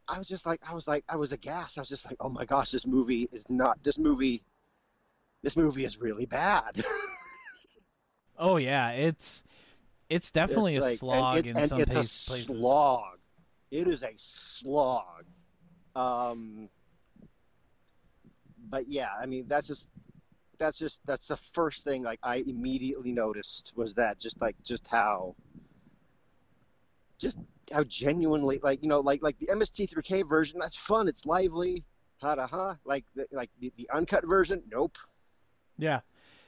I was just like I was like I was aghast. I was just like, "Oh my gosh, this movie is not this movie this movie is really bad." Oh yeah, it's it's definitely It's a like- slog it- in some it's place- a places. slog. It is a slog. Um but yeah, I mean that's just that's just that's the first thing like I immediately noticed was that just like just how just how genuinely like you know like like the MST3K version that's fun it's lively ha ha ha like the, like the, the uncut version nope Yeah.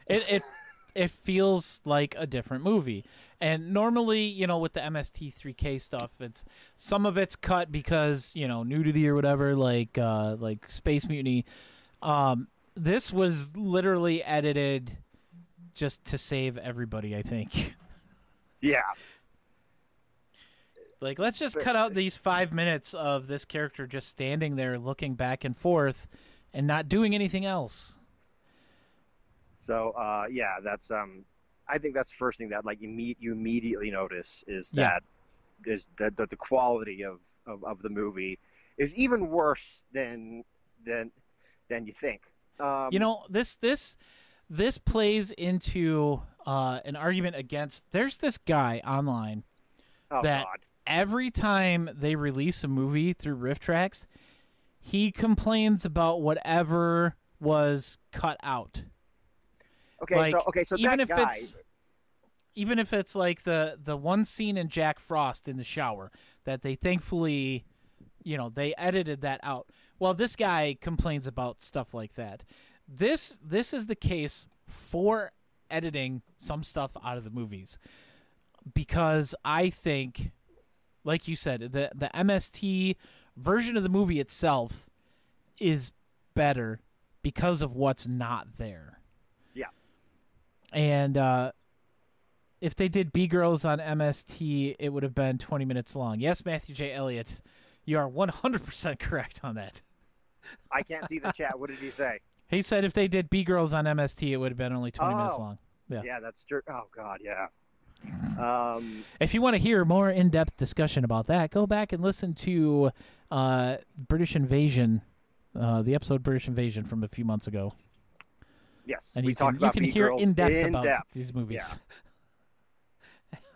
It it it feels like a different movie. And normally, you know, with the MST3K stuff, it's some of it's cut because, you know, nudity or whatever, like uh like Space Mutiny. Um this was literally edited just to save everybody, I think. yeah Like, let's just cut out these five minutes of this character just standing there looking back and forth and not doing anything else. So uh, yeah, that's um, I think that's the first thing that like imme- you immediately notice is Yeah. that is that, that the quality of, of, of the movie is even worse than than than you think. Um, you know this this this plays into uh, an argument against there's this guy online oh that- God, every time they release a movie through RiffTrax he complains about whatever was cut out. Okay, like, so okay, so even that if guy, it's even if it's like the the one scene in Jack Frost in the shower that they thankfully you know they edited that out well this guy complains about stuff like that this this is the case for editing some stuff out of the movies because I think, like you said, the the MST version of the movie itself is better because of what's not there. Yeah. And uh, if they did B Girls on MST, it would have been 20 minutes long. Yes, Matthew J. Elliott, you are 100% correct on that. I can't see the chat. What did he say? He said if they did B Girls on MST, it would have been only 20 minutes Oh. long. Yeah. Yeah, that's true. Oh God, yeah. Um, If you want to hear more in depth discussion about that, go back and listen to uh, British Invasion, uh, the episode British Invasion from a few months ago. yes, And we you talked can, you can hear in depth in about depth. these movies.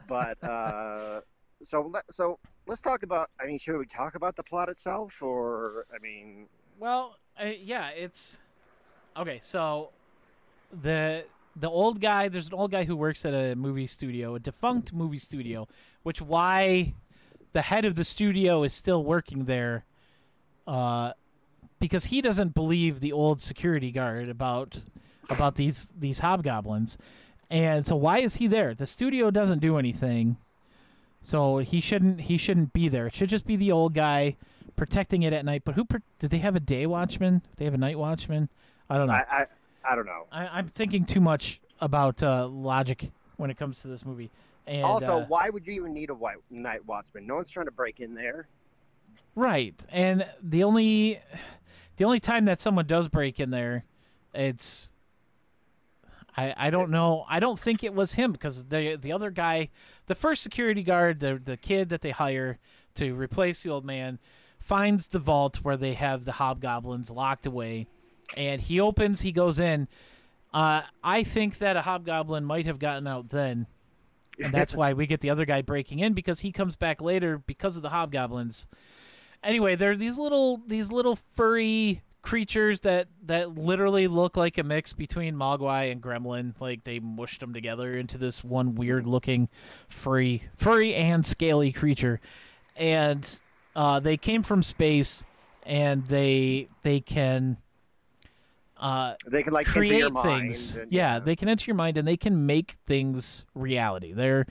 but uh, so so let's talk about. I mean, should we talk about the plot itself, or I mean, Well, uh, yeah, it's okay. So the the old guy, there's an old guy who works at a movie studio, a defunct movie studio, which why the head of the studio is still working there, uh, because he doesn't believe the old security guard about about these these hobgoblins, and so why is he there? The studio doesn't do anything. So he shouldn't he shouldn't be there. It should just be the old guy protecting it at night. But who did they have a day watchman? Did they have a night watchman? I don't know. I, I I don't know. I, I'm thinking too much about uh, logic when it comes to this movie. And also, uh, why would you even need a white night watchman? No one's trying to break in there. right, and the only the only time that someone does break in there, it's I I don't know. I don't think it was him because the the other guy, the first security guard, the the kid that they hire to replace the old man, finds the vault where they have the hobgoblins locked away, and he opens. He goes in. Uh, I think that a hobgoblin might have gotten out then, and that's why we get the other guy breaking in because he comes back later because of the hobgoblins. Anyway, they're these little these little furry creatures that that literally look like a mix between Mogwai and Gremlin. Like they mushed them together into this one weird looking furry furry and scaly creature, and uh, they came from space, and they they can uh, They can like create things. and- yeah, they can enter your mind and they can make things reality. They're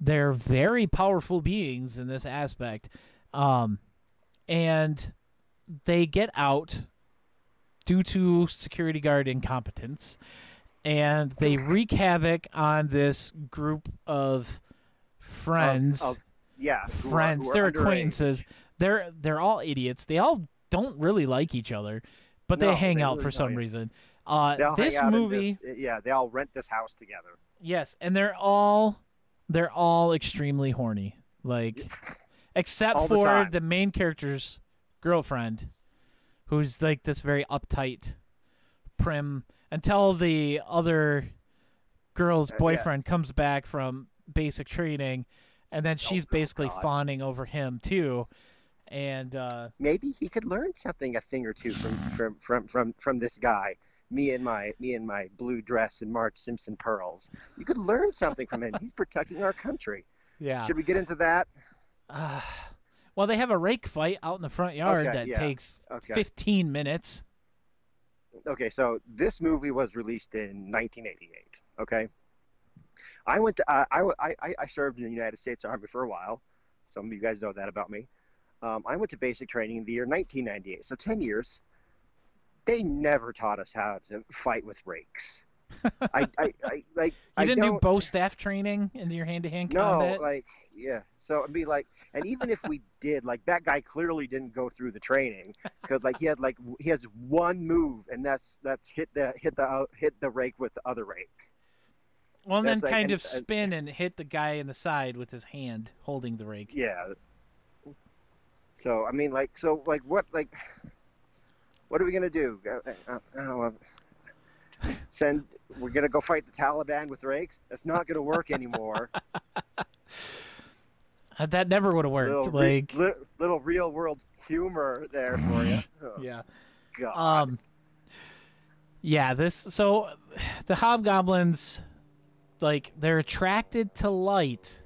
they're very powerful beings in this aspect. Um and they get out due to security guard incompetence and they wreak havoc on this group of friends of- yeah, who are- friends, who are they're underage. acquaintances. They're they're all idiots. They all don't really like each other, but No, they hang they out really for some reason. Uh, They all hang this movie, this- yeah, they all rent this house together. yes, and they're all they're all extremely horny, like except All for the main character's girlfriend, who's like this very uptight, prim, until the other girl's Uh, yeah. boyfriend comes back from basic training, and then she's oh, basically God. fawning over him too, and uh, Maybe he could learn something, a thing or two from from from from, from this guy. Me and my me and my blue dress and Marge Simpson pearls. You could learn something from him. He's protecting our country. yeah. Should we get into that? Uh, well, they have a rake fight out in the front yard Okay, that yeah. takes Okay. 15 minutes. okay, so this movie was released in 1988. Okay, I went to I, I, I, I served in the United States Army for a while. Some of you guys know that about me. Um, I went to basic training in the year 1998, so 10 years. They never taught us how to fight with rakes. I, I, I like. You I didn't do bow staff training in your hand-to-hand no, combat. No, like yeah. So it'd be like, and even if we did, like that guy clearly didn't go through the training because like he had like he has one move, and that's that's hit the hit the uh, hit the rake with the other rake. well, and then like- kind and- of spin and hit the guy in the side with his hand holding the rake. Yeah. So I mean, like, so like, what like, what are we gonna do? Uh, uh, uh, send we're gonna go fight the Taliban with rakes? That's not gonna work anymore. Uh, that never would have worked. little, re- like, li- little real world humor there for you. Oh, yeah. God. Um. Yeah. This. So, the hobgoblins, like, they're attracted to light,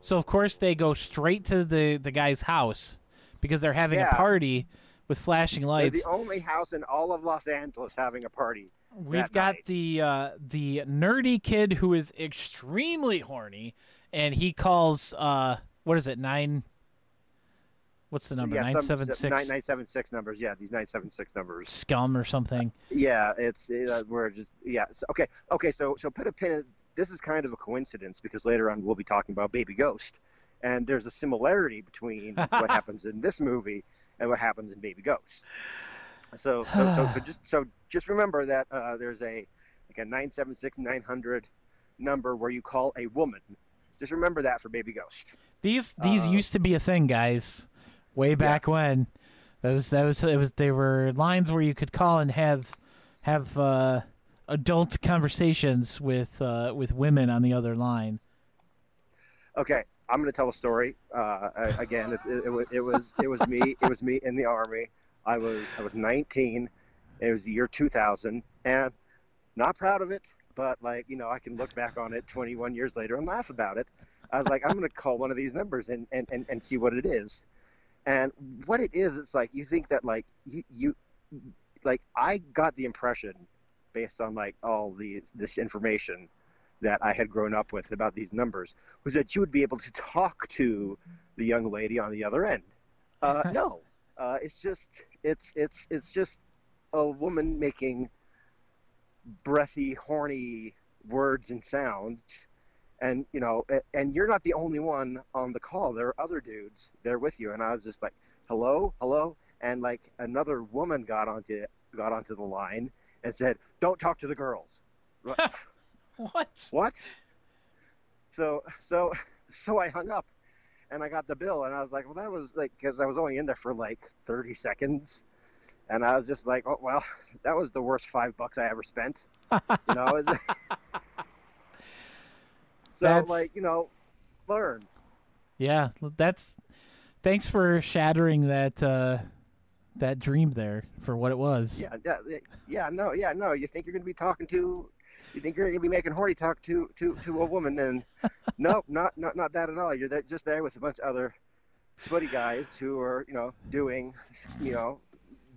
so of course they go straight to the the guy's house because they're having Yeah. a party with flashing They're lights. the only house in all of Los Angeles having a party. We've got night. the uh, the nerdy kid who is extremely horny, and he calls uh, what is it nine? What's the number? yeah, Nine seven six nine- nine seven six numbers. Yeah, these nine seven six numbers. scum or something. Yeah, it's uh, we're just yeah. So, okay, okay. So so put a pin. in This is kind of a coincidence because later on we'll be talking about Baby Ghost, and there's a similarity between what happens in this movie and what happens in Baby Ghost. So so so, so just so just remember that uh, there's a like a nine seven six nine hundred number where you call a woman. Just remember that for Baby Ghost. These these Uh, used to be a thing, guys. Way back when. That was that was it was they were lines where you could call and have have uh, adult conversations with uh, with women on the other line. Okay, I'm going to tell a story. Uh, again, it, it, it, was- it was it was me. It was me in the army. I was I was 19. It was the year 2000, and not proud of it. But like you know, I can look back on it 21 years later and laugh about it. I was like, I'm going to call one of these numbers and, and, and, and see what it is. And what it is, it's like you think that like you, you like I got the impression based on like all the this information that I had grown up with about these numbers was that you would be able to talk to the young lady on the other end. Uh, no, uh, it's just it's it's it's just a woman making breathy, horny words and sounds, and you know, and you're not the only one on the call. There are other dudes there with you, and I was just like, hello, hello, and like another woman got onto got onto the line and said, don't talk to the girls. What? what? So so so I hung up, and I got the bill, and I was like, well, that was like because I was only in there for like 30 seconds, and I was just like, oh well, that was the worst five bucks I ever spent. You know. So That's- like you know, learn. Yeah, that's thanks for shattering that uh, that dream there for what it was. Yeah, yeah, yeah, yeah, no, yeah, no. You think you're going to be talking to, you think you're going to be making horny talk to to to a woman, and nope, not not not that at all. You're that, just there with a bunch of other sweaty guys who are, you know, doing, you know,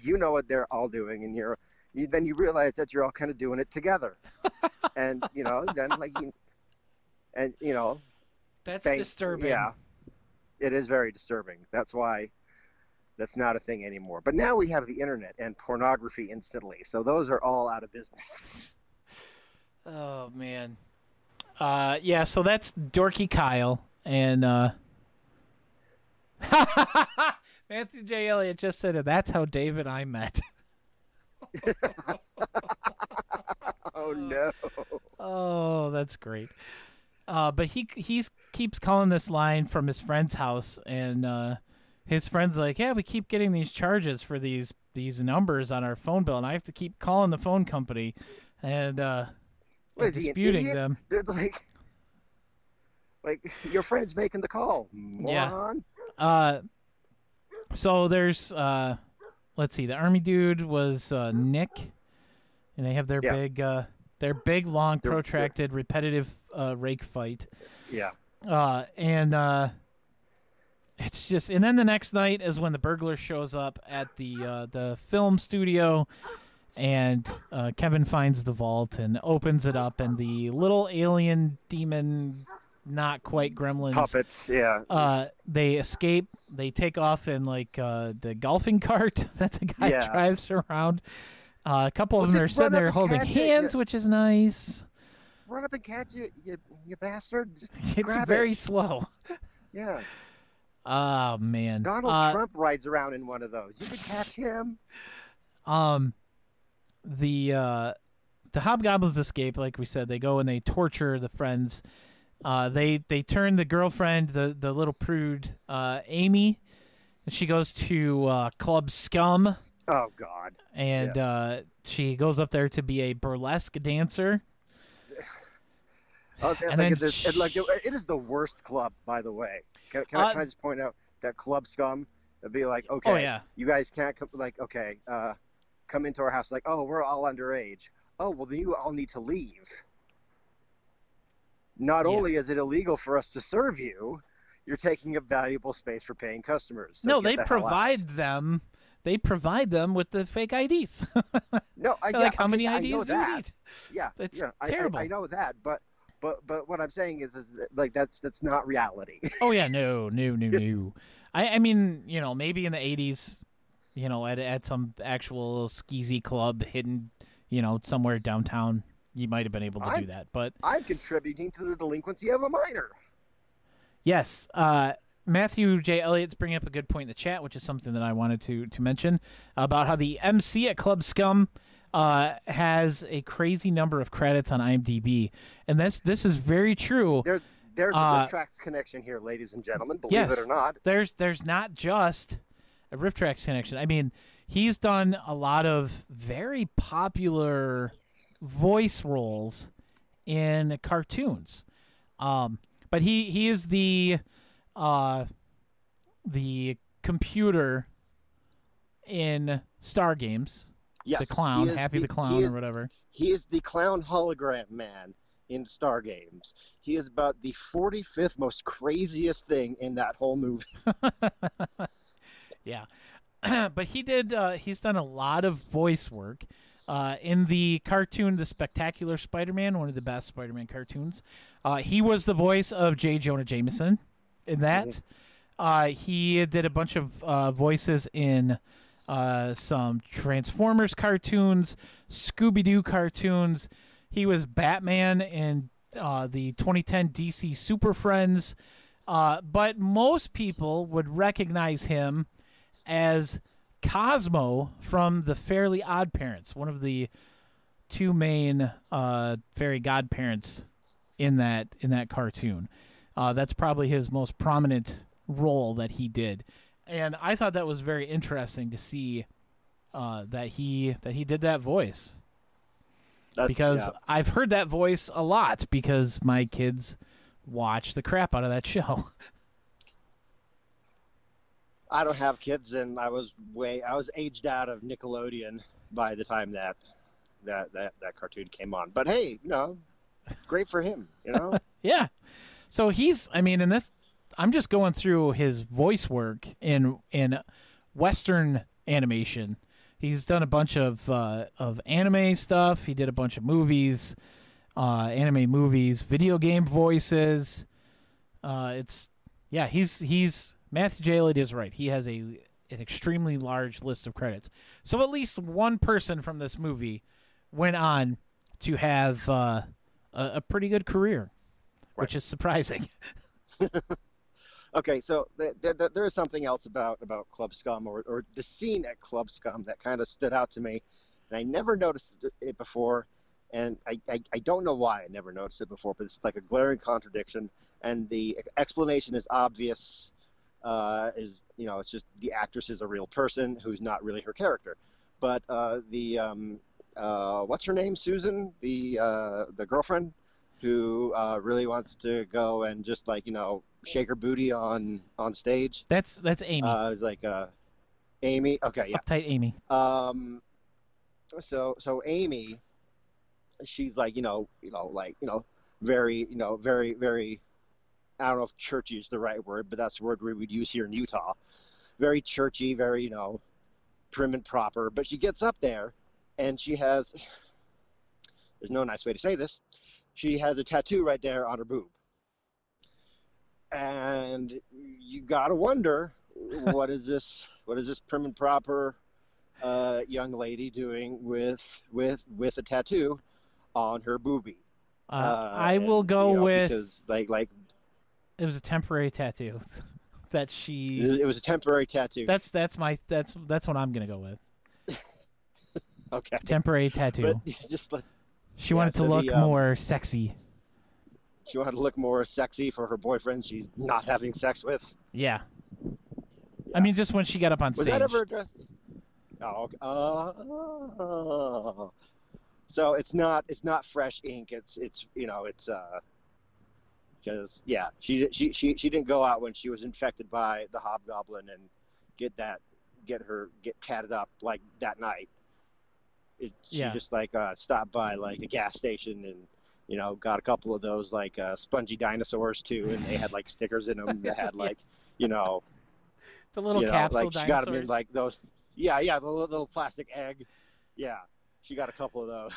you know what they're all doing, and you're, you, then you realize that you're all kind of doing it together, and you know, then like, you, and you know, That's thank- disturbing. Yeah, it is very disturbing. That's why that's not a thing anymore. But now we have the internet and pornography instantly, so those are all out of business. Oh man. Uh, yeah. So that's Dorky Kyle and uh, Matthew J. Elliott just said it. That's how Dave and I met. Oh no! Oh, that's great. Uh, but he he's keeps calling this line from his friend's house, and uh, his friend's like, "Yeah, we keep getting these charges for these these numbers on our phone bill, and I have to keep calling the phone company and uh, What and is he, an disputing them." They're like, like your friend's making the call, Yeah. Uh, so there's uh, let's see, the army dude was uh, Nick, and they have their Yeah. big uh, their big, long, They're- they're- protracted, repetitive uh, rake fight. Yeah, Uh, and uh, it's just, and then the next night is when the burglar shows up at the uh, the film studio, and uh, Kevin finds the vault and opens it up, and the little alien demon, not quite gremlins, puppets. Yeah, uh, they escape. They take off in like uh, the golfing cart that the guy Yeah. drives around. Uh, a couple of them are sitting there holding catch it, hands, which is nice. Run up and catch you, you, you bastard. Just It's very It. slow. Yeah, Oh man. Donald Uh, Trump rides around in one of those. You could catch him. Um, the uh, the hobgoblins escape. Like we said, they go and they torture the friends. Uh, they they turn the girlfriend, the the little prude, uh, Amy, and she goes to uh, Club Scum, Oh God. and uh, she goes up there to be a burlesque dancer. Oh, and look then at this. and look, sh- it is the worst club, by the way. Can, can, Uh, I, can I just point out that club scum? It'd be like, okay, Oh yeah, you guys can't come. Like, okay, uh, come into our house. Like, oh, we're all underage. Oh, well, then you all need to leave. Not Yeah. only is it illegal for us to serve you, you're taking up valuable space for paying customers. So no, they the provide them. they provide them with the fake IDs. No, I yeah, like, how okay, many I IDs do you need? Yeah, It's yeah, I- I- terrible. I, know that, but but but what I'm saying is, is that, like that's that's not reality. Oh yeah, no, no, no, no. I, I mean, you know, maybe in the '80s, you know, at at some actual skeezy club hidden, you know, somewhere downtown, you might have been able to do I'm- that. But I'm contributing to the delinquency of a minor. yes, uh, Matthew J. Elliott's bringing up a good point in the chat, which is something that I wanted to to mention about how the MC at Club Scum uh, has a crazy number of credits on IMDb, and this this is very true. There's there's Uh, a Rift Tracks connection here, ladies and gentlemen. Believe yes. it or not. there's there's not just a RiffTrax connection. I mean, he's done a lot of very popular voice roles in cartoons. Um, but he he is the uh the computer in Star Games, Yes, the clown, Happy the, he Clown is, or whatever. He is the clown hologram man in Star Games. He is about the 45th most craziest thing in that whole movie. Yeah, but he did. Uh, he's done a lot of voice work uh, in the cartoon, The Spectacular Spider-Man, one of the best Spider-Man cartoons. Uh, he was the voice of J. Jonah Jameson in that. Uh, he did a bunch of uh, voices in uh, some Transformers cartoons, Scooby Doo cartoons. He was Batman in uh, the 2010 DC Super Friends. Uh, but most people would recognize him as Cosmo from the Fairly Odd Parents, one of the two main uh, fairy godparents in that in that cartoon. Uh, that's probably his most prominent role that he did, and I thought that was very interesting to see uh, that he that he did that voice That's, because yeah. I've heard that voice a lot because my kids watch the crap out of that show. I don't have kids, and I was way I was aged out of Nickelodeon by the time that that that, that cartoon came on. But hey, you know, great for him. You know, Yeah. So he's I mean in this I'm just going through his voice work in in western animation. He's done a bunch of uh, of anime stuff. He did a bunch of movies, uh, anime movies, video game voices. Uh, it's yeah, he's he's Matthew J. Elliott is right. He has a an extremely large list of credits. So at least one person from this movie went on to have uh, a, a pretty good career, which is surprising. okay, so th- th- th- there is something else about about Club Scum or, or the scene at Club Scum that kind of stood out to me, and I never noticed it before, and I, I I don't know why I never noticed it before, but it's like a glaring contradiction, and the explanation is obvious. Uh, is you know it's just the actress is a real person who's not really her character, but uh, the um, uh, what's her name Susan the uh, the girlfriend who uh, really wants to go and just like you know shake her booty on on stage. That's that's Amy, Uh, it's like uh, Amy. Okay, yeah. uptight Amy. Um, so so Amy, she's like you know you know like you know very you know very very. I don't know if churchy is the right word, but that's the word we would use here in Utah. Very churchy, very you know prim and proper. But she gets up there, and she has. There's no nice way to say this. She has a tattoo right there on her boob. And you gotta wonder, what is this? What is this prim and proper uh, young lady doing with with with a tattoo on her boobie? Uh, Uh, I will go you know, with because like like it was a temporary tattoo that she. it was a temporary tattoo. That's that's my that's that's what I'm gonna go with. okay, Temporary tattoo. but just like she yeah, wanted to so the, look um, more sexy. She wanted to look more sexy for her boyfriend she's not having sex with. Yeah. I mean, just when she got up on stage. Was that ever addressed? Oh, okay. oh. So it's not it's not fresh ink. It's it's you know it's uh because yeah she she she she didn't go out when she was infected by the hobgoblin and get that get her get tatted up like that night. It, she Yeah. just like uh, stopped by like a gas station and you know got a couple of those like uh, spongy dinosaurs too, and they had like stickers in them that had like you know the little you know, capsule like she got them in dinosaurs. like those Yeah, yeah, the little, little plastic egg. Yeah, she got a couple of those.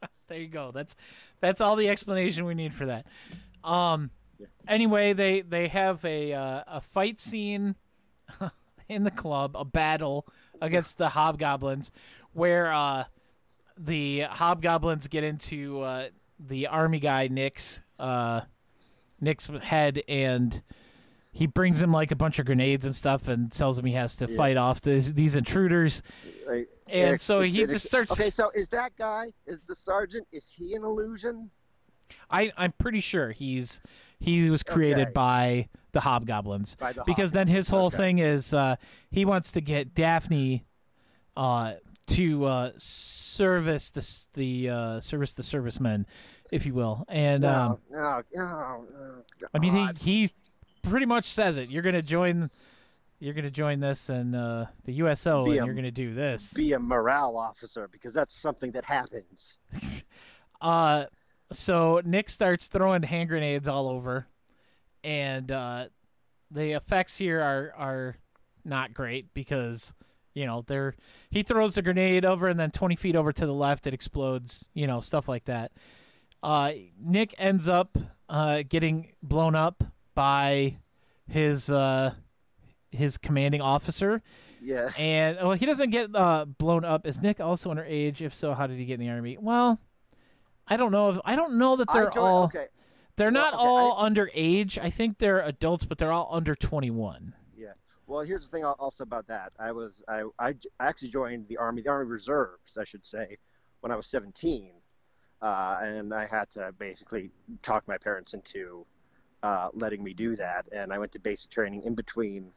there you go. That's that's all the explanation we need for that. Um. Yeah. Anyway, they they have a uh, a fight scene in the club, a battle against the hobgoblins, where uh, the hobgoblins get into uh, the army guy Nick's uh, Nick's head and. He brings him like a bunch of grenades and stuff, and tells him he has to Yeah. fight off this, these intruders. Like, And so he just starts- Okay, so is that guy? Is the sergeant? Is he an illusion? I I'm pretty sure he's he was created Okay. by the hobgoblins By the because then his whole Okay. thing is uh, he wants to get Daphne uh, to uh, service the the uh, service the servicemen, if you will, and no, um, no, no, no, I mean he he pretty much says it. You're gonna join. You're gonna join this and uh, the USO, Be and a- you're gonna do this. be a morale officer because that's something that happens. Uh, so Nick starts throwing hand grenades all over, and uh, the effects here are are not great because you know they're he throws a grenade over and then 20 feet over to the left it explodes you know stuff like that uh, nick ends up uh, getting blown up by his uh, his commanding officer Yeah. and well, he doesn't get uh, blown up. Is Nick also underage? If so, how did he get in the army? Well, I don't know. If I don't know that they're all okay. they're Well, not okay, all underage. I think they're adults, but they're all under twenty one. Yeah. Well, here's the thing also about that. I was I, I actually joined the army, the army reserves, I should say, when I was 17, uh, and I had to basically talk my parents into uh, letting me do that. And I went to basic training in between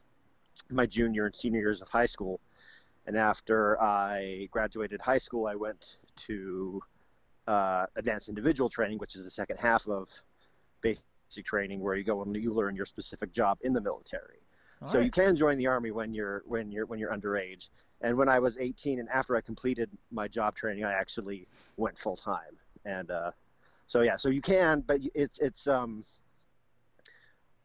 my junior and senior years of high school. And after I graduated high school, I went to uh, advanced individual training, which is the second half of basic training, where you go and you learn your specific job in the military so you can join the army when you're when you're when you're underage. And when I was 18 and after I completed my job training, I actually went full time. And uh, so yeah, so you can, but it's it's um.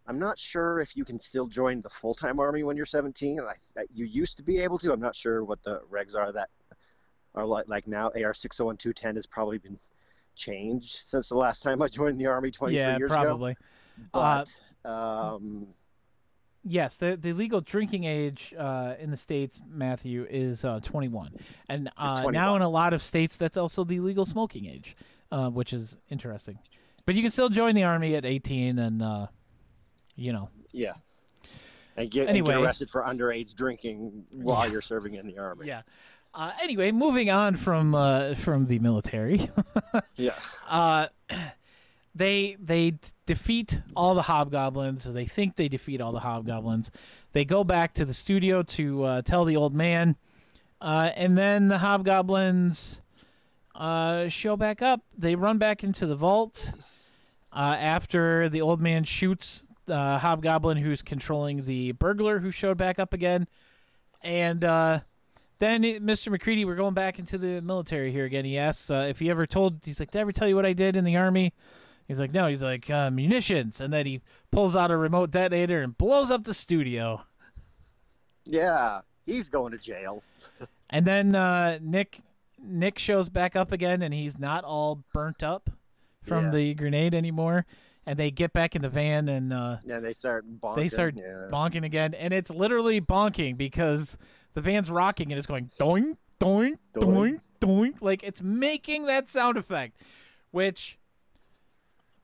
I'm not sure if you can still join the full time army when you're 17. I, I- you used to be able to. I'm not sure what the regs are that are like like now. AR 601 has probably been changed since the last time I joined the army 23 yeah, years ago. Yeah, probably. Uh, But um, Yes, the the legal drinking age uh, in the states, Matthew, is uh, 21, and uh, now in a lot of states that's also the legal smoking age, uh, which is interesting. But you can still join the army at 18, and uh, you know, Yeah. And get, and Anyway. get arrested for underage drinking while you're serving in the army. yeah. Uh, anyway, moving on from uh, from the military, Yeah. They they defeat all the hobgoblins. They think they defeat all the hobgoblins. They go back to the studio to uh, tell the old man, uh, and then the hobgoblins uh, show back up. They run back into the vault uh, after the old man shoots the hobgoblin who's controlling the burglar who showed back up again, and. Uh, then Mr. McCready, we're going back into the military here again. He asks uh, if he ever told. He's like, "Did I ever tell you what I did in the army?" He's like, "No." He's like, uh, "Munitions," and then he pulls out a remote detonator and blows up the studio. Yeah. He's going to jail. And then uh, Nick Nick shows back up again, and he's not all burnt up from Yeah. the grenade anymore. And they get back in the van, and uh, And they start bonking. they start yeah. bonking again, and it's literally bonking because the van's rocking and it's going doink, doink, doink, Doink. doink. Like it's making that sound effect, which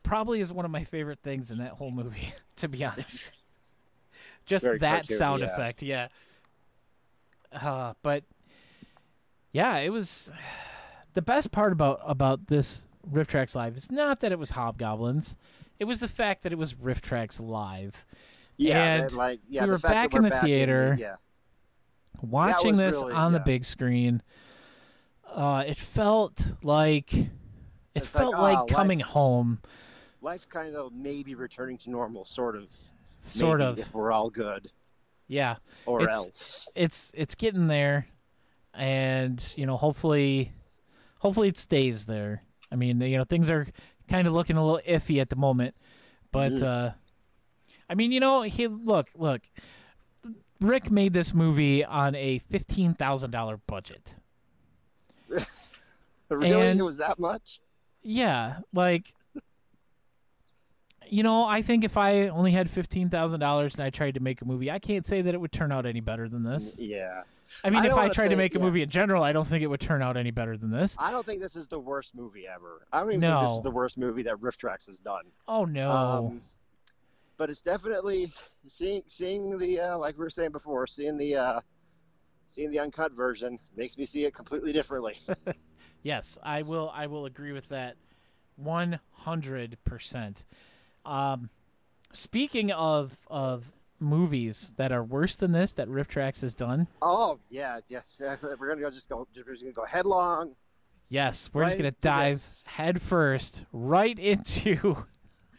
probably is one of my favorite things in that whole movie, to be honest. Just Very that sound yeah. effect, yeah. Uh, but yeah, it was the best part about about this RiffTrax Live is not that it was Hobgoblins. It was the fact that it was RiffTrax Live. Yeah. and like, yeah, we the were back in we're the back theater. yeah. watching this really- on the big screen uh it felt like it It's felt ah, like life- coming home Life kind of maybe returning to normal, sort of. sort of If we're all good. yeah Or It's- else. it's it's getting there and you know hopefully hopefully it stays there i mean you know things are kind of looking a little iffy at the moment but Mhm. uh i mean you know he look look Rick made this movie on a fifteen thousand dollar budget. really, And- it was that much? Yeah, like you know, I think if I only had fifteen thousand dollars and I tried to make a movie, I can't say that it would turn out any better than this. Yeah. I mean, I if I tried to make a yeah. movie in general, I don't think it would turn out any better than this. I don't think this is the worst movie ever. I don't even think this is the worst movie that RiffTrax has done. Oh no. Um, but it's definitely seeing seeing the uh, like we were saying before, seeing the uh, seeing the uncut version makes me see it completely differently. Yes, I will. I will agree with that, one hundred percent. Um, speaking of of movies that are worse than this that RiffTrax has done, oh yeah, yes. We're gonna go just go. We're just gonna go headlong. yes, we're just gonna dive head first right into.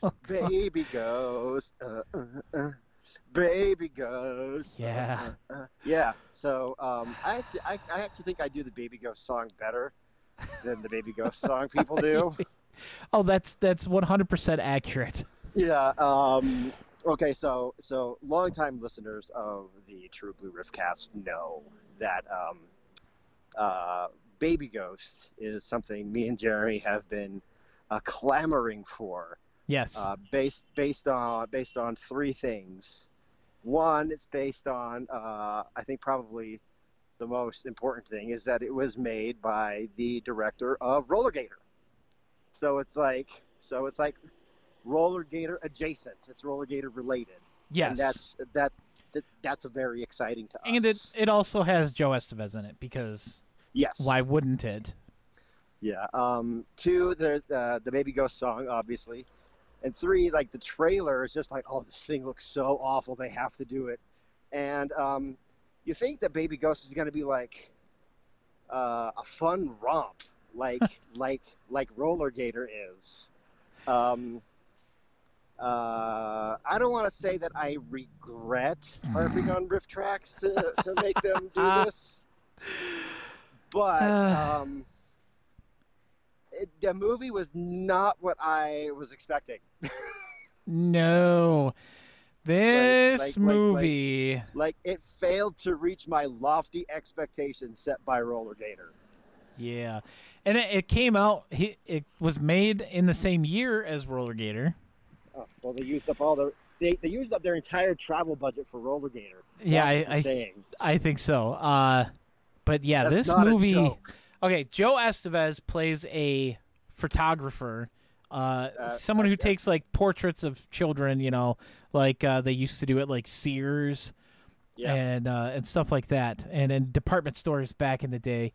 Baby ghost. Uh, uh, uh, baby ghost. uh, Yeah. uh, uh. yeah. So um, I actually I, I actually think I do the baby ghost song better than the baby ghost song people do. Oh, that's that's one hundred percent accurate. Yeah. Um, okay. So, so longtime listeners of the True Blue Riffcast know that um, uh, Baby Ghost is something me and Jeremy have been uh, clamoring for, Yes. uh, based based on based on three things. One, it's based on uh, I think probably the most important thing is that it was made by the director of Roller Gator. So it's like so it's like Roller Gator adjacent. It's Roller Gator related. yes. And that's that, that that's a very exciting to us. and it it also has Joe Estevez in it because yes. why wouldn't it? Yeah. Um, two, the uh, the Baby Ghost song, obviously, and three, like the trailer is just like, oh, this thing looks so awful. They have to do it, and um, you think that Baby Ghost is going to be like uh, a fun romp, like like like Roller Gator is. Um, uh, I don't want to say that I regret harping on RiffTrax to, to make them do this, but um, it, the movie was not what I was expecting. No. This like- like- movie. Like it failed to reach my lofty expectations set by Roller Gator. Yeah, and it, it came out. He, it was made in the same year as Roller Gator. Oh, well, they used up all the they, they used up their entire travel budget for Roller Gator. Yeah, That's I- I-. I think so. Uh, but yeah, That's this movie. Okay, Joe Estevez plays a photographer, uh, Uh, someone who uh, takes like portraits of children. You know, like uh, they used to do it like Sears Yeah. and uh, and stuff like that, and in department stores back in the day.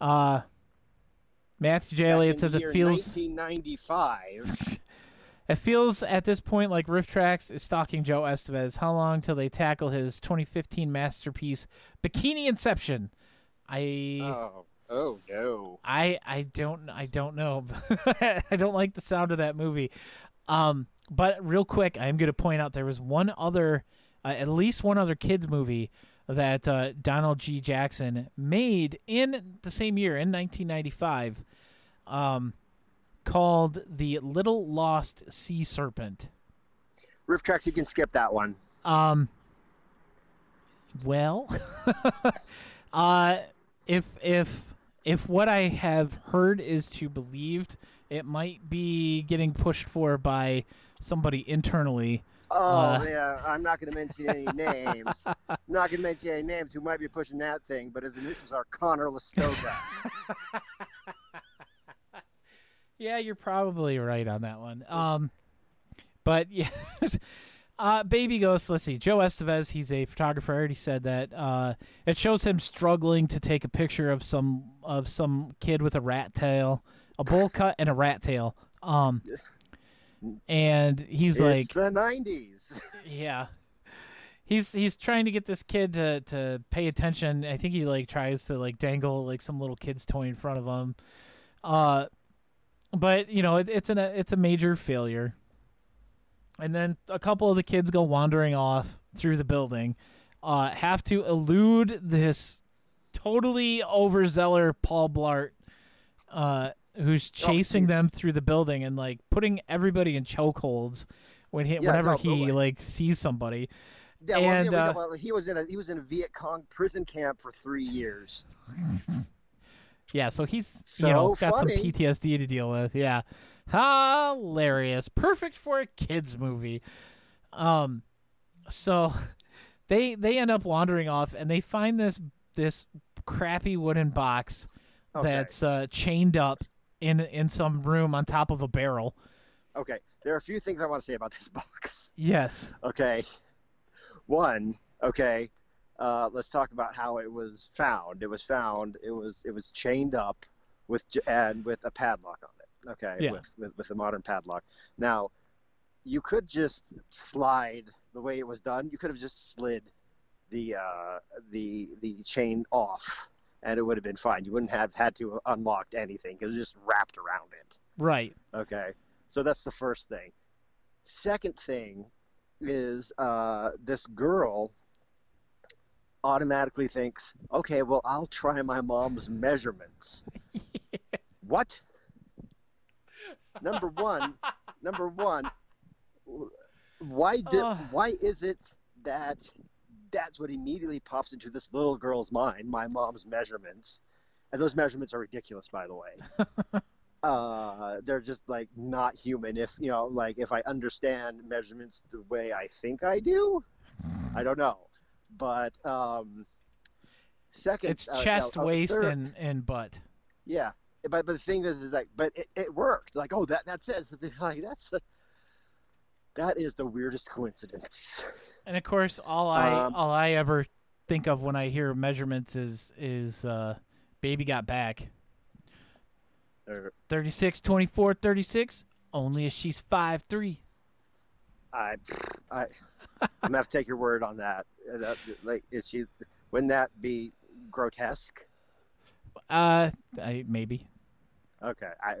Uh, Matthew J. Elliott says it feels 1995. It feels at this point like RiffTrax is stalking Joe Estevez. How long till they tackle his 2015 masterpiece, Bikini Inception? I oh, oh no. I I don't I don't know. I don't like the sound of that movie. Um, but real quick, I'm going to point out there was one other, uh, at least one other kids movie that uh, Donald G. Jackson made in the same year in 1995, um, called The Little Lost Sea Serpent. RiffTrax, you can skip that one. Um. Well, uh, if if if what I have heard is to believed, it might be getting pushed for by somebody internally. Oh Uh, yeah, I'm not going to mention any names. I'm not going to mention any names who might be pushing that thing, but his initials are Conor Lastowka. Yeah, you're probably right on that one. Um, but yeah, uh, Baby Ghost. Let's see, Joe Estevez. He's a photographer. I already said that. Uh, it shows him struggling to take a picture of some of some kid with a rat tail, a bowl cut, and a rat tail. Um, and he's like, it's the '90s. yeah. He's he's trying to get this kid to, to pay attention. I think he like tries to like dangle like some little kid's toy in front of him. Uh but you know, it, it's an it's a major failure. And then a couple of the kids go wandering off through the building. Uh have to elude this totally overzealous Paul Blart uh who's chasing geez. them through the building and like putting everybody in chokeholds when he Yeah, whenever no, he but- like sees somebody. Yeah, well, And, we uh, well, he was in a he was in a Viet Cong prison camp for three years. Yeah, so he's So you know got funny. some PTSD to deal with. Yeah, hilarious, perfect for a kids movie. Um, so they they end up wandering off and they find this this crappy wooden box Okay. that's uh, chained up in in some room on top of a barrel. Okay, there are a few things I want to say about this box. Yes. Okay, one. Okay, uh, let's talk about how it was found. It was found. It was it was chained up with and with a padlock on it. Okay, Yeah. with, with with a modern padlock. Now, you could just slide the way it was done. You could have just slid the uh, the the chain off, and it would have been fine. You wouldn't have had to have unlocked anything. It was just wrapped around it. Right. Okay, so that's the first thing. Second thing is uh, this girl automatically thinks, okay, well, I'll try my mom's measurements. What? Number one, number one, why did, why is it that that's what immediately pops into this little girl's mind? My mom's measurements, and those measurements are ridiculous, by the way uh they're just like not human if you know like if i understand measurements the way i think i do i don't know but um second It's uh, chest, uh, waist, third- and and butt. yeah but but the thing is is like but it, it worked like oh that that's it like that's that is the weirdest coincidence And of course, all I Um, all I ever think of when I hear measurements is is uh, baby got back. Or 36, 24, 36. Only if she's five three. I i i'm gonna have to take your word on that, Uh, that like is she wouldn't that be grotesque Uh, I, maybe. Okay, I,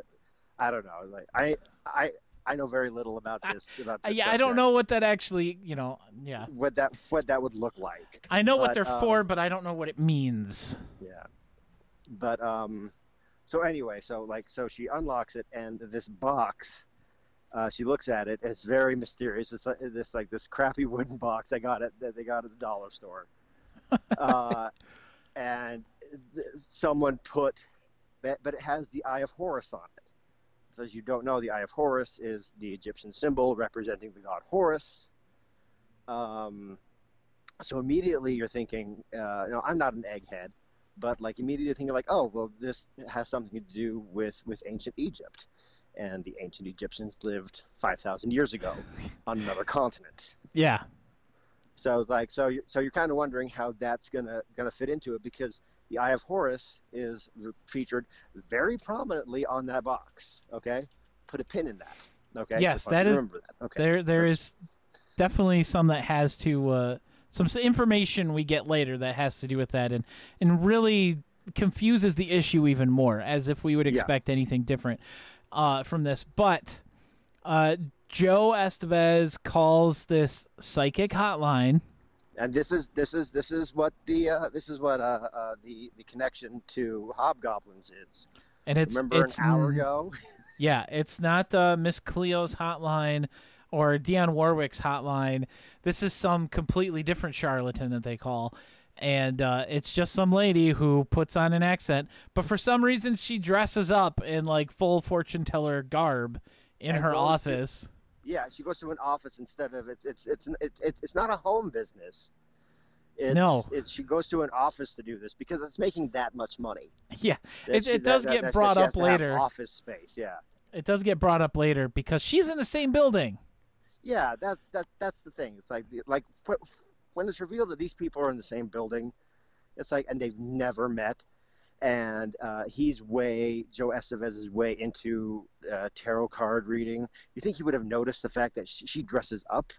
I don't know. Like I, I, I know very little about this. About this yeah, I don't know what that actually. You know, yeah. what that what that would look like. I know what they're um, for, but I don't know what it means. Yeah, but um, so anyway, so like so she unlocks it, and this box, uh, she looks at it. It's very mysterious. It's like this like this crappy wooden box I got it that they got at the dollar store, uh, and th- someone put, but but it has the Eye of Horus on it. So as you don't know, the Eye of Horus is the Egyptian symbol representing the god Horus. Um, so immediately you're thinking, uh, you know, I'm not an egghead, but like immediately thinking like, oh, well, this has something to do with with ancient Egypt, and the ancient Egyptians lived 5,000 years ago on another continent. Yeah. So like, so you so you're kind of wondering how that's gonna gonna fit into it because the Eye of Horus is featured very prominently on that box. Okay, put a pin in that. Okay. Yes, Just want you that is- Remember that. Okay. There, there is definitely some that has to uh, some information we get later that has to do with that, and and really confuses the issue even more, as if we would Yeah. expect anything different uh, from this. But uh, Joe Estevez calls this psychic hotline. and this is this is this is what the uh, this is what uh, uh, the the connection to hobgoblins is. And it's Remember it's an hour ago? Yeah, it's not uh, Miss Cleo's hotline or Dionne Warwick's hotline. This is some completely different charlatan that they call. And uh, it's just some lady who puts on an accent, but for some reason she dresses up in like full fortune teller garb in And her goes to- office. Yeah, she goes to an office instead of it's it's it's it's it's, it's not a home business. It's, No. it's she goes to an office to do this because it's making that much money. Yeah, That it, she- it does that- get that- brought up later. Office space, yeah, It does get brought up later because she's in the same building. yeah. That's that that's the thing. It's like like wh- when it's revealed that these people are in the same building, it's like and they've never met, and uh, he's way Joe Estevez is way into uh, tarot card reading. You think he would have noticed the fact that she, she dresses up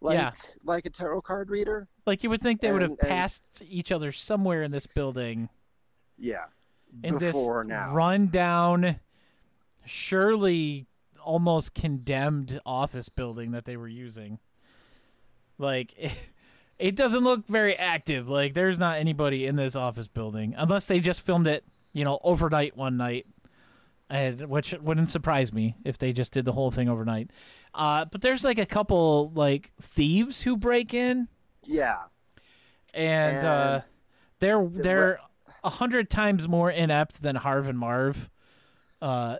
like Yeah. like a tarot card reader? Like you would think they would have And- and- passed each other somewhere in this building. Yeah. in Before this now. rundown, surely almost condemned office building that they were using. Like, it, doesn't look very active. Like, there's not anybody in this office building unless they just filmed it, you know, overnight one night. And, which wouldn't surprise me if they just did the whole thing overnight. Uh, but there's like a couple like thieves who break in Yeah. and, uh, they're they're a hundred times more inept than Harv and Marv, uh,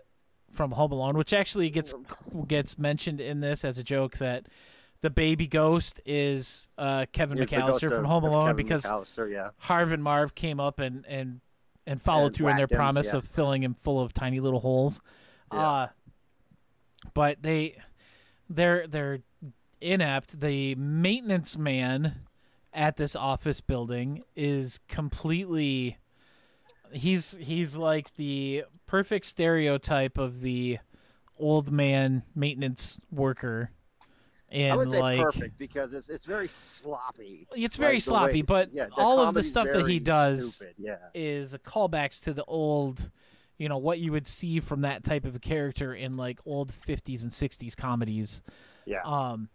from Home Alone, which actually gets gets mentioned in this as a joke that the baby ghost is uh, Kevin It's McAllister from Home Alone Kevin because yeah. Harv and Marv came up and and and followed And through on their him, promise yeah. of filling him full of tiny little holes. Yeah. Uh, but they they're they're inept. The maintenance man at this office building is completely he's he's like the perfect stereotype of the old man maintenance worker. And I would say like perfect because it's it's very sloppy. it's very Like, the way- sloppy, but yeah, all of the stuff that he does stupid, Yeah. is callbacks to the old, you know, what you would see from that type of a character in like old 50s and 60s comedies. Yeah. Um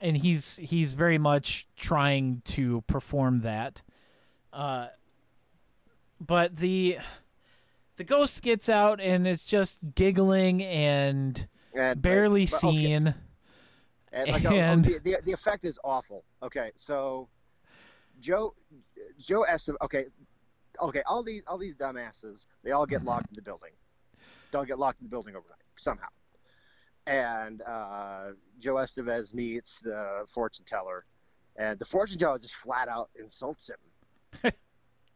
and he's he's very much trying to perform that. Uh but the the ghost gets out and it's just giggling and and, barely but- okay. seen. And, like, oh, oh, the, the the effect is awful. Okay, so Joe Joe Estevez. Okay, okay. All these all these dumbasses. They all get locked in the building. They'll get locked in the building overnight somehow. And uh, Joe Estevez meets the fortune teller, and the fortune teller just flat out insults him.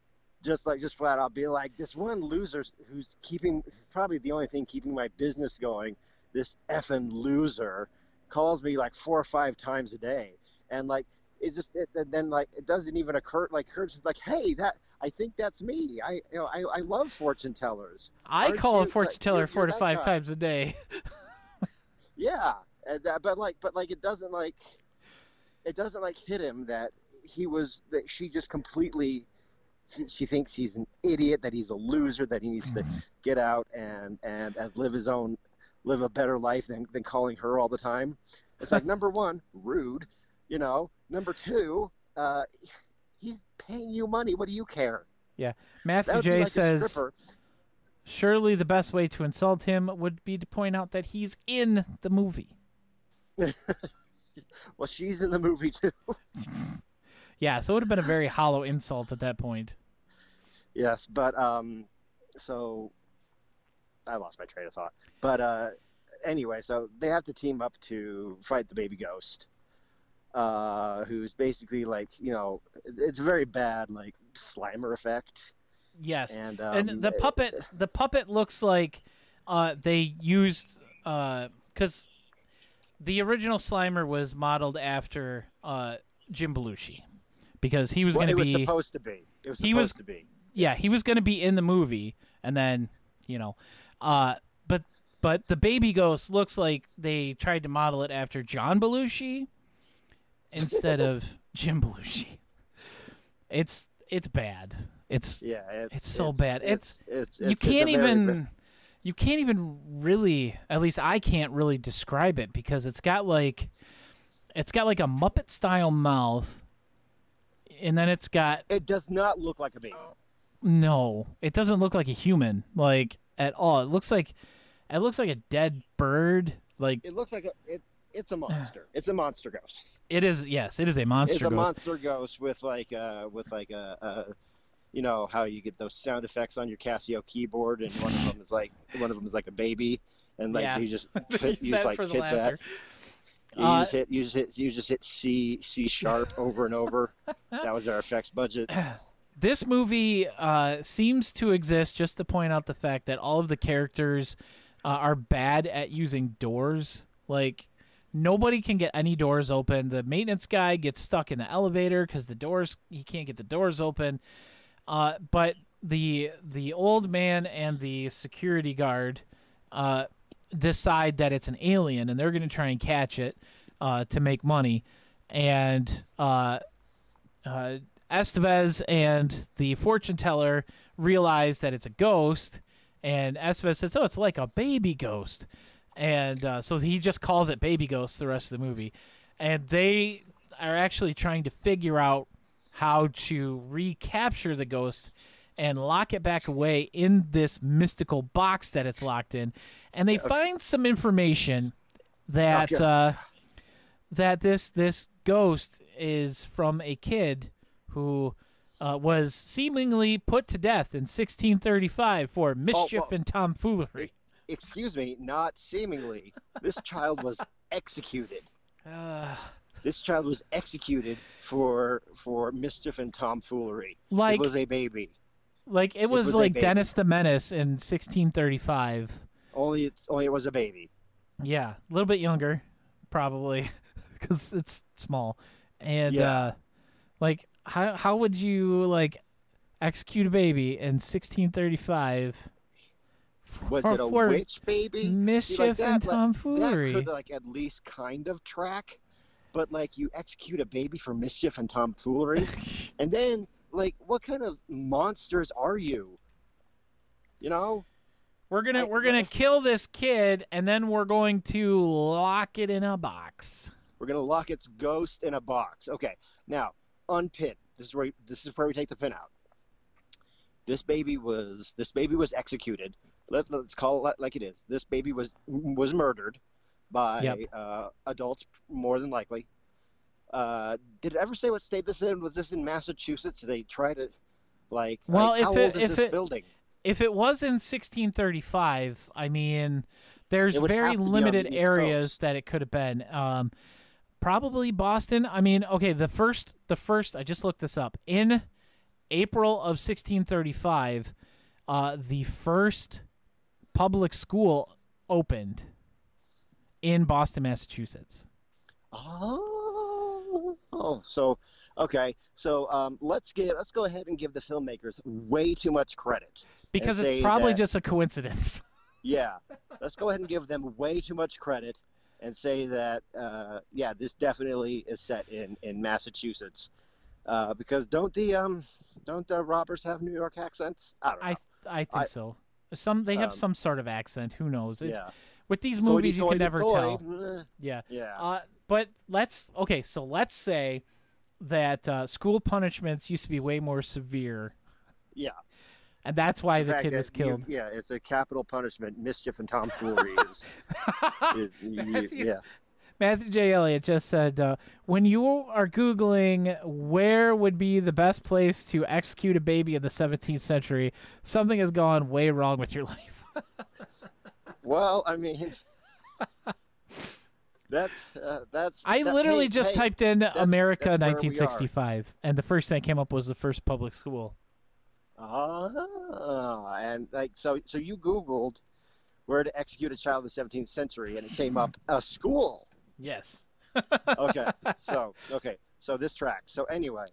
just like just flat out be like this one loser who's keeping probably the only thing keeping my business going. This effing loser calls me like four or five times a day, and like it just it, then like it doesn't even occur like Kurt's like, hey, that I think that's me. I you know I, I love fortune tellers. I Aren't call a fortune teller you're- 4 you're to 5 guy. times a day. Yeah, and that, but like but like it doesn't like it doesn't like hit him that he was that she just completely she thinks he's an idiot that he's a loser that he needs to get out and and, and live his own live a better life than, than calling her all the time it's like number one rude you know number two uh he's paying you money what do you care Yeah, Matthew J like says. Surely the best way to insult him would be to point out that he's in the movie. well she's in the movie too Yeah, so it would have been a very hollow insult at that point. Yes, but um, so I lost my train of thought. But uh, anyway, so they have to team up to fight the baby ghost, uh, who's basically like you know it's a very bad like Slimer effect, Yes. and um, and the puppet the puppet looks like uh they used uh cuz the original Slimer was modeled after uh Jim Belushi because he was well, going to be supposed to be. It was supposed he was- to be. yeah, he was going to be in the movie, and then you know, uh, but but the baby ghost looks like they tried to model it after John Belushi instead of Jim Belushi. It's it's bad. It's Yeah, it's, It's so bad. It's, it's, you it's- it's a can't even you can't even really at least I can't really describe it because it's got like it's got like a Muppet style mouth, and then it's got It does not look like a baby. No, it doesn't look like a human, like at all. It looks like it looks like a dead bird. Like It looks like a it. It's a monster. It's a monster ghost. it is. Yes, it is a monster it's a ghost. monster ghost with like uh with like a, a you know how you get those sound effects on your Casio keyboard and one of them is like one of them is like a baby and like Yeah. you just you just like hit laughter. that you Uh, just hit you just hit you just hit C C sharp over and over that was our effects budget This movie uh, seems to exist just to point out the fact that all of the characters uh, are bad at using doors. Like nobody can get any doors open. The maintenance guy gets stuck in the elevator because the doors he can't get the doors open. Uh, but the the old man and the security guard uh, decide that it's an alien and they're going to try and catch it uh, to make money. And uh, uh, Estevez and the fortune teller realize that it's a ghost, and Estevez says, "Oh, it's like a baby ghost," and uh, so he just calls it baby ghost the rest of the movie, and they are actually trying to figure out how to recapture the ghost and lock it back away in this mystical box that it's locked in, and they find some information that Okay. uh, that this this ghost is from a kid who uh, was seemingly put to death in 1635 for mischief well- and tomfoolery. Excuse me, not seemingly. This child was executed. Uh, This child was executed for for mischief and tomfoolery. like it was a baby. like it was, was like. Dennis the Menace in 1635. Only it's only it was a baby. Yeah, a little bit younger, probably, because it's small. And Yeah. uh, like, how how would you like execute a baby in 1635? Was for, it a witch baby? See, mischief like and that, like, tomfoolery? That could like at least kind of track, but like you execute a baby for mischief and tomfoolery, and then like what kind of monsters are you? You know? we're gonna I- we're gonna kill this kid, and then we're going to lock it in a box. We're gonna lock its ghost in a box. Okay, now unpin. This is where this is where we take the pin out. This baby was this baby was executed. Let, let's call it like it is. This baby was was murdered by Yep. uh, adults, more than likely. Uh, did it ever say what state this in? Was this in Massachusetts? They try to, like, Well, like, if it- if this it- building? If it was in 1635, I mean, there's very have to be on limited the areas Coast. that it could have been. Um, probably Boston. I mean, okay, the first, the first. I just looked this up in April of 1635. Uh, the first public school opened in Boston, Massachusetts. Oh, oh, so okay. So um, let's get let's go ahead and give the filmmakers way too much credit. Because it's probably that- just a coincidence. Yeah, let's go ahead and give them way too much credit and say that uh, yeah, this definitely is set in in Massachusetts. Uh, because don't the um don't the robbers have New York accents? I don't know. I I think I- so. Some they have Um, some sort of accent. Who knows? It's, yeah. With these movies, you can never tell. tell. Yeah. Yeah. Uh, but let's okay. So let's say that uh, school punishments used to be way more severe, yeah. And that's why The the kid was you- killed. yeah, it's a capital punishment. Mischief and tomfoolery is, is you- Matthew- yeah. Matthew J. Elliott just said, uh, "When you are googling where would be the best place to execute a baby in the 17th century, something has gone way wrong with your life." Well, I mean, that's uh, that's. I that- literally hey, just hey, typed in America that's where 1965, and the first thing that came up was the first public school. Ah, and like so, so you Googled where to execute a child in the 17th century, and it came up a school. Yes. Okay, so okay, so this tracks. So anyway,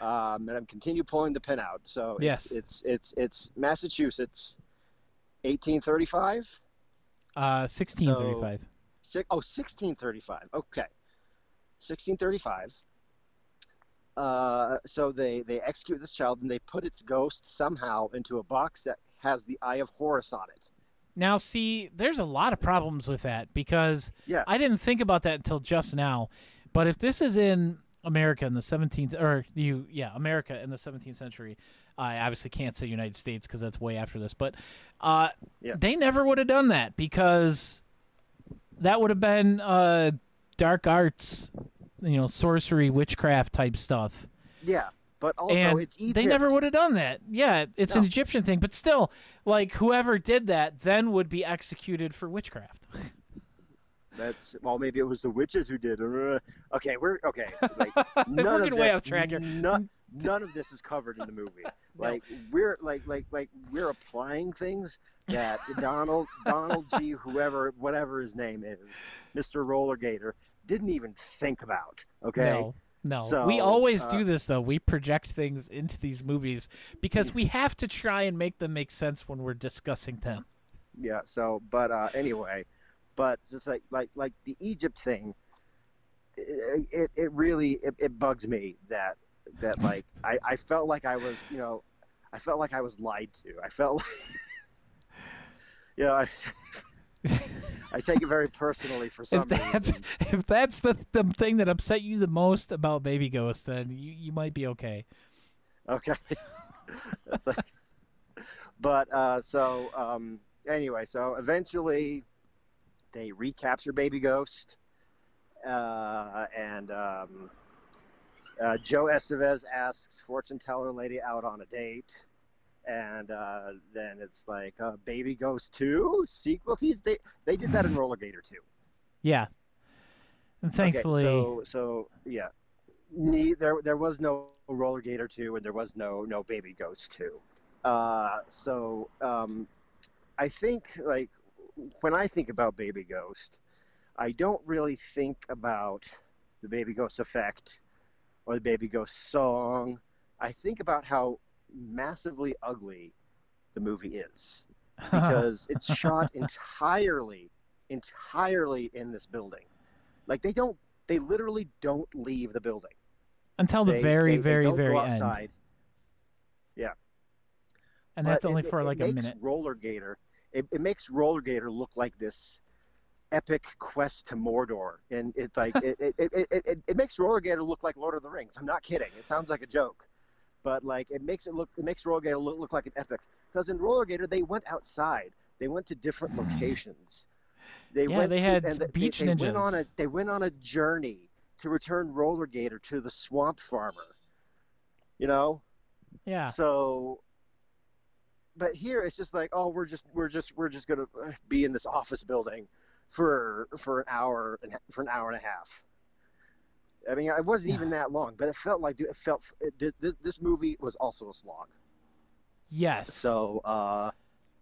um, and I'm continue pulling the pin out. So it's- Yes. it's it's it's Massachusetts, 1835. Uh, 1635. Six, oh, 1635. Okay. 1635. Uh, so they, they execute this child and they put its ghost somehow into a box that has the Eye of Horus on it. Now, see, there's a lot of problems with that because Yeah. I didn't think about that until just now. But if this is in America in the 17th, or you, yeah, America in the 17th century, I obviously can't say United States because that's way after this. But uh, Yeah. they never would have done that because that would have been uh, dark arts, you know, sorcery, witchcraft type stuff. Yeah. But also, and it's Egypt. they never would have done that. Yeah, it's an Egyptian thing, but still, like whoever did that then would be executed for witchcraft. That's well, maybe it was the witches who did. it. Okay, we're okay. Like none We're of this, way off track here. None, none of this is covered in the movie. Like we're like like like we're applying things that Donald Donald G. Whoever whatever his name is, Mr. Roller Gator, didn't even think about. Okay. No, no. So, we always uh, do this though. We project things into these movies because we have to try and make them make sense when we're discussing them. Yeah. So, but uh, anyway, but just like like like the Egypt thing, it it, it really it, it bugs me that that like I I felt like I was you know I felt like I was lied to. I felt like you know I. I take it very personally for some If that's reason. if that's the the thing that upset you the most about Baby Ghost, then you, you might be okay. Okay. but uh, so um, anyway, so eventually they recapture Baby Ghost. uh, and um, uh, Joe Estevez asks fortune teller lady out on a date, and uh, then it's like uh, Baby Ghost Two sequel. These they they did that in Roller Gator too. Yeah. And thankfully, Okay, so so yeah, ne- there there was no Roller Gator two, and there was no no Baby Ghost two. Uh, so um, I think like when I think about Baby Ghost, I don't really think about the Baby Ghost effect or the Baby Ghost song. I think about how massively ugly the movie is because it's shot entirely entirely in this building. Like they don't they literally don't leave the building. until the They- very, they- they very, don't very go end, Yeah. and But that's only it- for it- like it a makes minute. Roller Gator. It, it makes Roller Gator look like this epic quest to Mordor, and it's like it, it, it, it, it, it makes Roller Gator look like Lord of the Rings. I'm not kidding. It sounds like a joke, but like it makes it look it makes Roller Gator look, look like an epic. Because in Roller Gator they went outside. They went to different locations. They Yeah, went they to, had and they- beach they, they went on a they went on a journey to return Roller Gator to the swamp farmer. You know, Yeah. so, but here it's just like, oh, we're just we're just we're just gonna uh, be in this office building for for an hour and for an hour and a half. I mean, it wasn't even that long, but it felt like it felt it, this, this movie was also a slog. Yes. So, uh,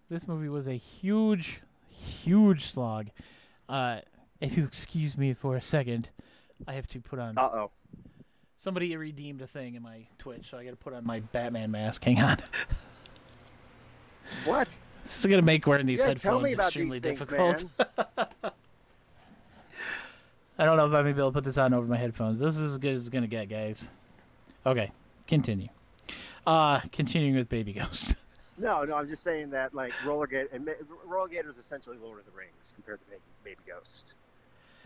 this movie was a huge, huge slog. Uh, if you excuse me for a second, I have to put on. uh oh, Somebody redeemed a thing in my Twitch, so I got to put on my Batman mask. Hang on. what? This is gonna make wearing these yeah, headphones tell me about extremely things, difficult. I don't know if I'm gonna be able to put this on over my headphones. This is as good as it's gonna get, guys. Okay, continue. Uh, continuing with Baby Ghost. No, no, I'm just saying that like Roller Gator and Ma- Roller Gator is essentially Lord of the Rings compared to Baby, Baby Ghost.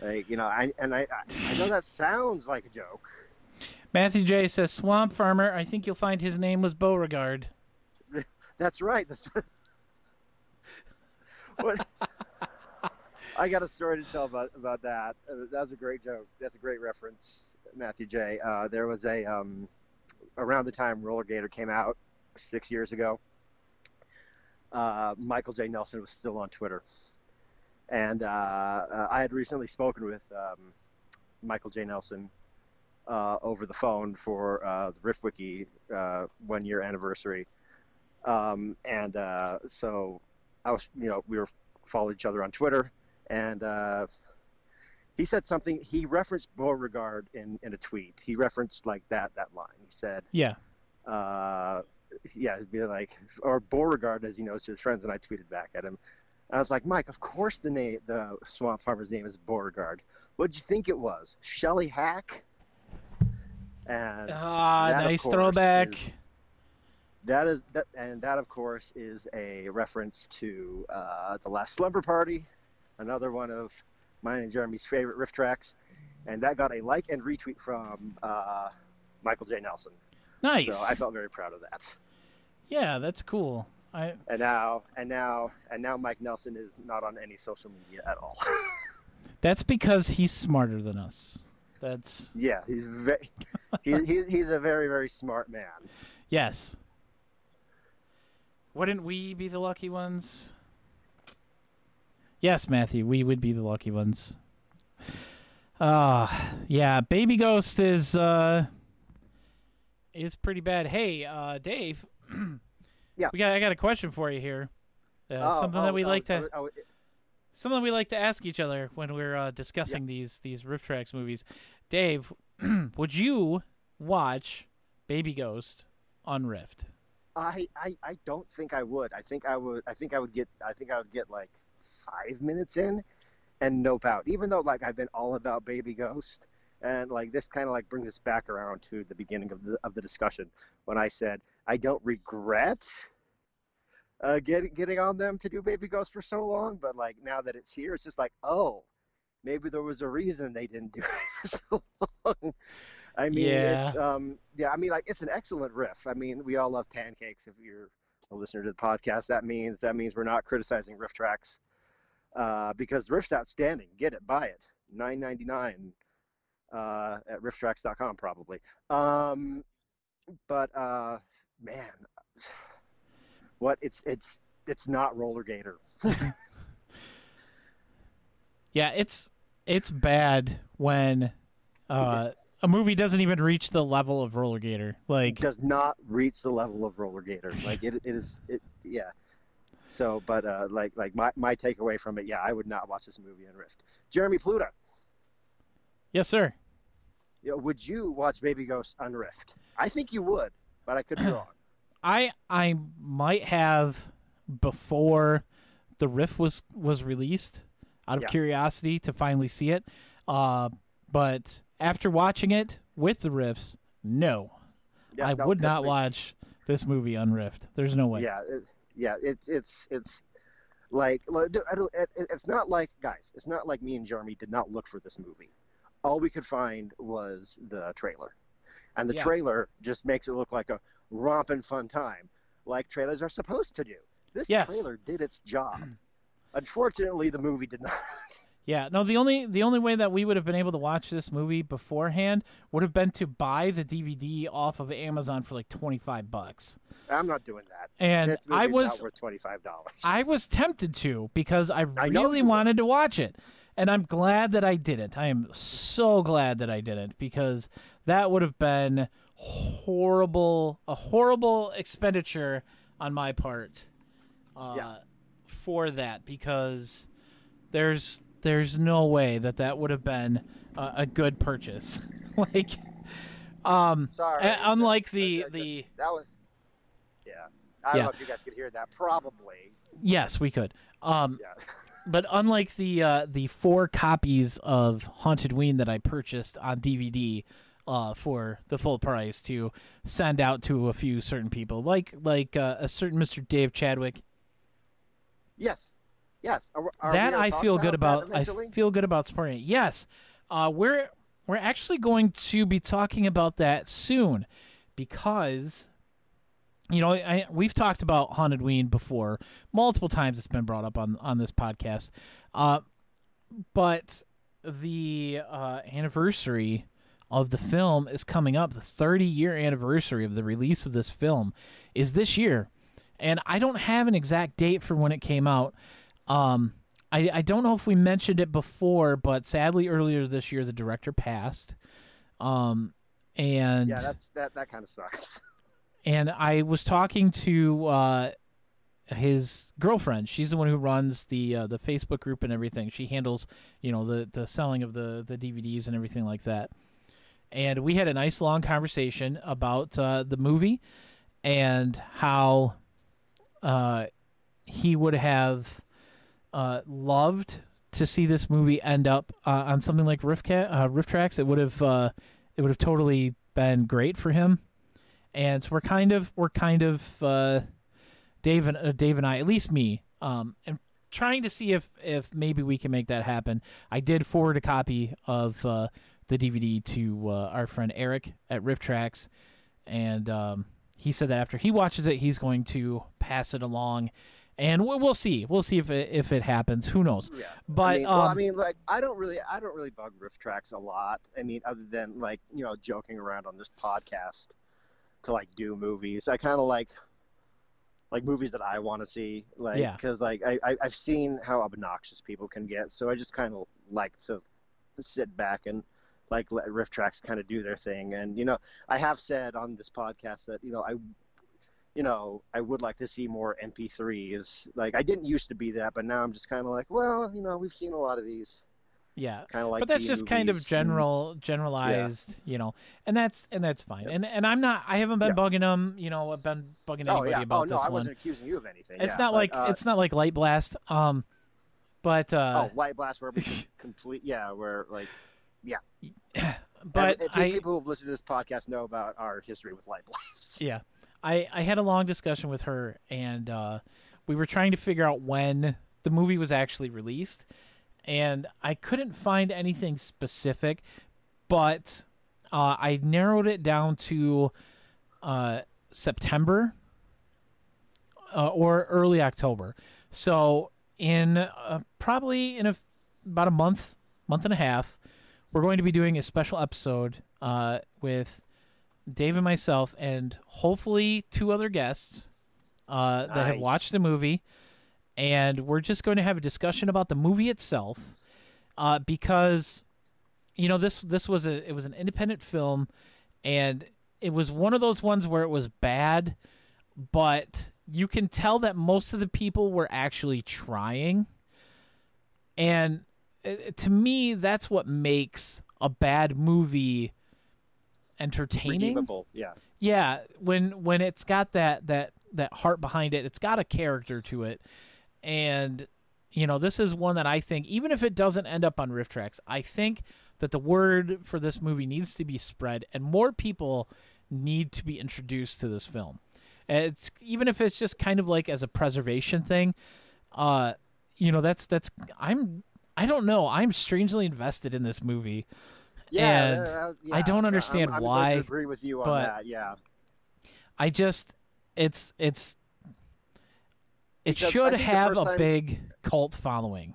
Like you know, I and I I I know that sounds like a joke. Matthew J says Swamp Farmer. I think you'll find his name was Beauregard. That's right. That's what. I got a story to tell about about that. Uh, That's a great joke. That's a great reference, Matthew J. Uh, there was a um, around the time Roller Gator came out six years ago. Uh, Michael J. Nelson was still on Twitter, and uh, uh, I had recently spoken with um, Michael J. Nelson over the phone for the RiffWiki uh, one year anniversary. Um, and so I was, you know, we were following each other on Twitter, and uh, he said something. He referenced Beauregard in, in a tweet. He referenced like that that line. He said, Yeah. uh, yeah, it'd be like, or Beauregard, as he knows to his friends, and I tweeted back at him. I was like, Mike, of course the name, the swamp farmer's name is Beauregard. What'd you think it was? Shelley Hack? And Ah, that, nice throwback. is- that is that, and that of course is a reference to uh, the Last Slumber Party, another one of mine and Jeremy's favorite RiffTrax, and that got a like and retweet from uh, Michael J. Nelson. Nice. So I felt very proud of that. yeah, that's cool. I And now, and now, and now, Mike Nelson is not on any social media at all. that's because he's smarter than us. That's yeah, he's very, he, he, he's a very, very smart man. yes. Wouldn't we be the lucky ones? Yes, Matthew, we would be the lucky ones. Ah, yeah, Baby Ghost is uh is pretty bad. Hey, uh Dave. Yeah. We got I got a question for you here. Uh, Oh, something oh, that we oh, like oh, to oh, something we like to ask each other when we're uh, discussing these these riff tracks movies. Dave, would you watch Baby Ghost on Rift? I, I, I don't think I would. I think I would. I think I would get. I think I would get like five minutes in, and nope out. Even though like I've been all about Baby Ghost, and like this kind of like brings us back around to the beginning of the of the discussion when I said I don't regret uh, getting getting on them to do Baby Ghost for so long, but like now that it's here, it's just like oh, maybe there was a reason they didn't do it for so long. I mean, it's um, yeah. I mean, like it's an excellent riff. I mean, we all love pancakes. If you're a listener to the podcast, that means that means we're not criticizing RiffTrax uh, because the riff's outstanding. Get it, buy it. Nine ninety nine. uh, at rifftrax.com probably. Um, but uh, man, what it's it's it's not Roller Gator. Yeah, it's it's bad when uh, a movie doesn't even reach the level of Roller Gator. Like, it does not reach the level of Roller Gator. Like it, it is it yeah. So, but uh, like like my my takeaway from it, yeah, I would not watch this movie unriffed. Jeremy Pluta, yes, sir. you know, would you watch Baby Ghost unriffed? I think you would, but I could be wrong. I I might have before the riff was was released out of Yeah. curiosity to finally see it. Uh, but after watching it with the riffs, no, Yeah, I no, would not watch this movie unriffed. There's no way. Yeah, it, yeah, it's it's it's like like, I don't, it, it- it's not like guys, it's not like me and Jeremy did not look for this movie. All we could find was the trailer, and the Yeah. trailer just makes it look like a romping fun time, like trailers are supposed to do. This Yes. trailer did its job. Unfortunately, the movie did not. Yeah, no. The only the only way that we would have been able to watch this movie beforehand would have been to buy the DVD off of Amazon for like twenty five bucks. I'm not doing that. And I was not worth twenty five dollars. I was tempted to because I I really wanted to watch it. And I'm glad that I didn't. I am so glad that I didn't because that would have been horrible a horrible expenditure on my part uh, Yeah. for that because there's there's no way that that would have been a, a good purchase. like um Sorry. uh, unlike That- the that- the that was. Yeah, I don't Yeah. know if you guys could hear that. Probably. yes, we could. Um Yeah. but unlike the uh, the four copies of Hauntedween that I purchased on DVD uh, for the full price to send out to a few certain people, like like uh, a certain Mr. Dave Chadwick, Yes. Yes. Are, are that I feel good about. I feel good about supporting it. Yes, uh, we're we're actually going to be talking about that soon because you know I, we've talked about Hauntedween before multiple times. It's been brought up on on this podcast, uh, but the uh, anniversary of the film is coming up. The 30 year anniversary of the release of this film is this year, and I don't have an exact date for when it came out. Um, I, I don't know if we mentioned it before, but sadly earlier this year the director passed. Um, and Yeah, that's that. That kind of sucks. and I was talking to uh, his girlfriend. She's the one who runs the uh, the Facebook group and everything. She handles you know the the selling of the the DVDs and everything like that. And we had a nice long conversation about uh, the movie and how uh, he would have uh, loved to see this movie end up uh, on something like Rift, Ca- uh, RiffTrax. It would have uh, it would have totally been great for him and so we're kind of we're kind of uh, Dave and uh, Dave and I, at least me, um, and trying to see if if maybe we can make that happen. I did forward a copy of the DVD to our friend Eric at RiffTrax, and um, he said that after he watches it, he's going to pass it along. And we'll, we'll see. We'll see if it, if it happens. Who knows? Yeah. But I mean, well, I um, mean, like, I don't really, I don't really bug RiffTrax a lot. I mean, other than like, you know, joking around on this podcast to like do movies. I kind of like, like movies that I want to see, like, Yeah. because like I, I, I've seen how obnoxious people can get, so I just kind of like to, to sit back and like let RiffTrax kind of do their thing. And you know, I have said on this podcast that you know I you know, I would like to see more MP3s. Like I didn't used to be that, but now I'm just kind of like, well, you know, we've seen a lot of these yeah, kind of like. but that's just kind of general generalized you know and that's and that's fine and and i'm not i haven't been Yeah. bugging them you know i've been bugging Oh anybody yeah. about oh no, this I one wasn't accusing you of anything. it's yeah, not but, like uh, it's not like light blast um but uh oh light blast where we complete. Yeah, where like. Yeah. but and, and i people who've listened to this podcast know about our history with light blast. yeah i i had a long discussion with her and uh we were trying to figure out when the movie was actually released and i couldn't find anything specific but uh, i narrowed it down to uh, september uh, or early october. So in uh, probably in a, about a month month and a half we're going to be doing a special episode uh, with Dave and myself, and hopefully two other guests uh, that have watched the movie, and we're just going to have a discussion about the movie itself, uh, because you know this this was a it was an independent film, and it was one of those ones where it was bad, but you can tell that most of the people were actually trying, and uh, to me that's what makes a bad movie entertaining Redeemable. Yeah. yeah when when it's got that that that heart behind it it's got a character to it and you know this is one that i think even if it doesn't end up on RiffTrax i think that the word for this movie needs to be spread and more people need to be introduced to this film And it's even if it's just kind of like as a preservation thing uh you know that's that's i'm i don't know i'm strangely invested in this movie Yeah. And uh, I don't yeah, understand I'm, I'm why, to agree with you on but- that. Yeah. I just it's it's it Because should have a time- big cult following.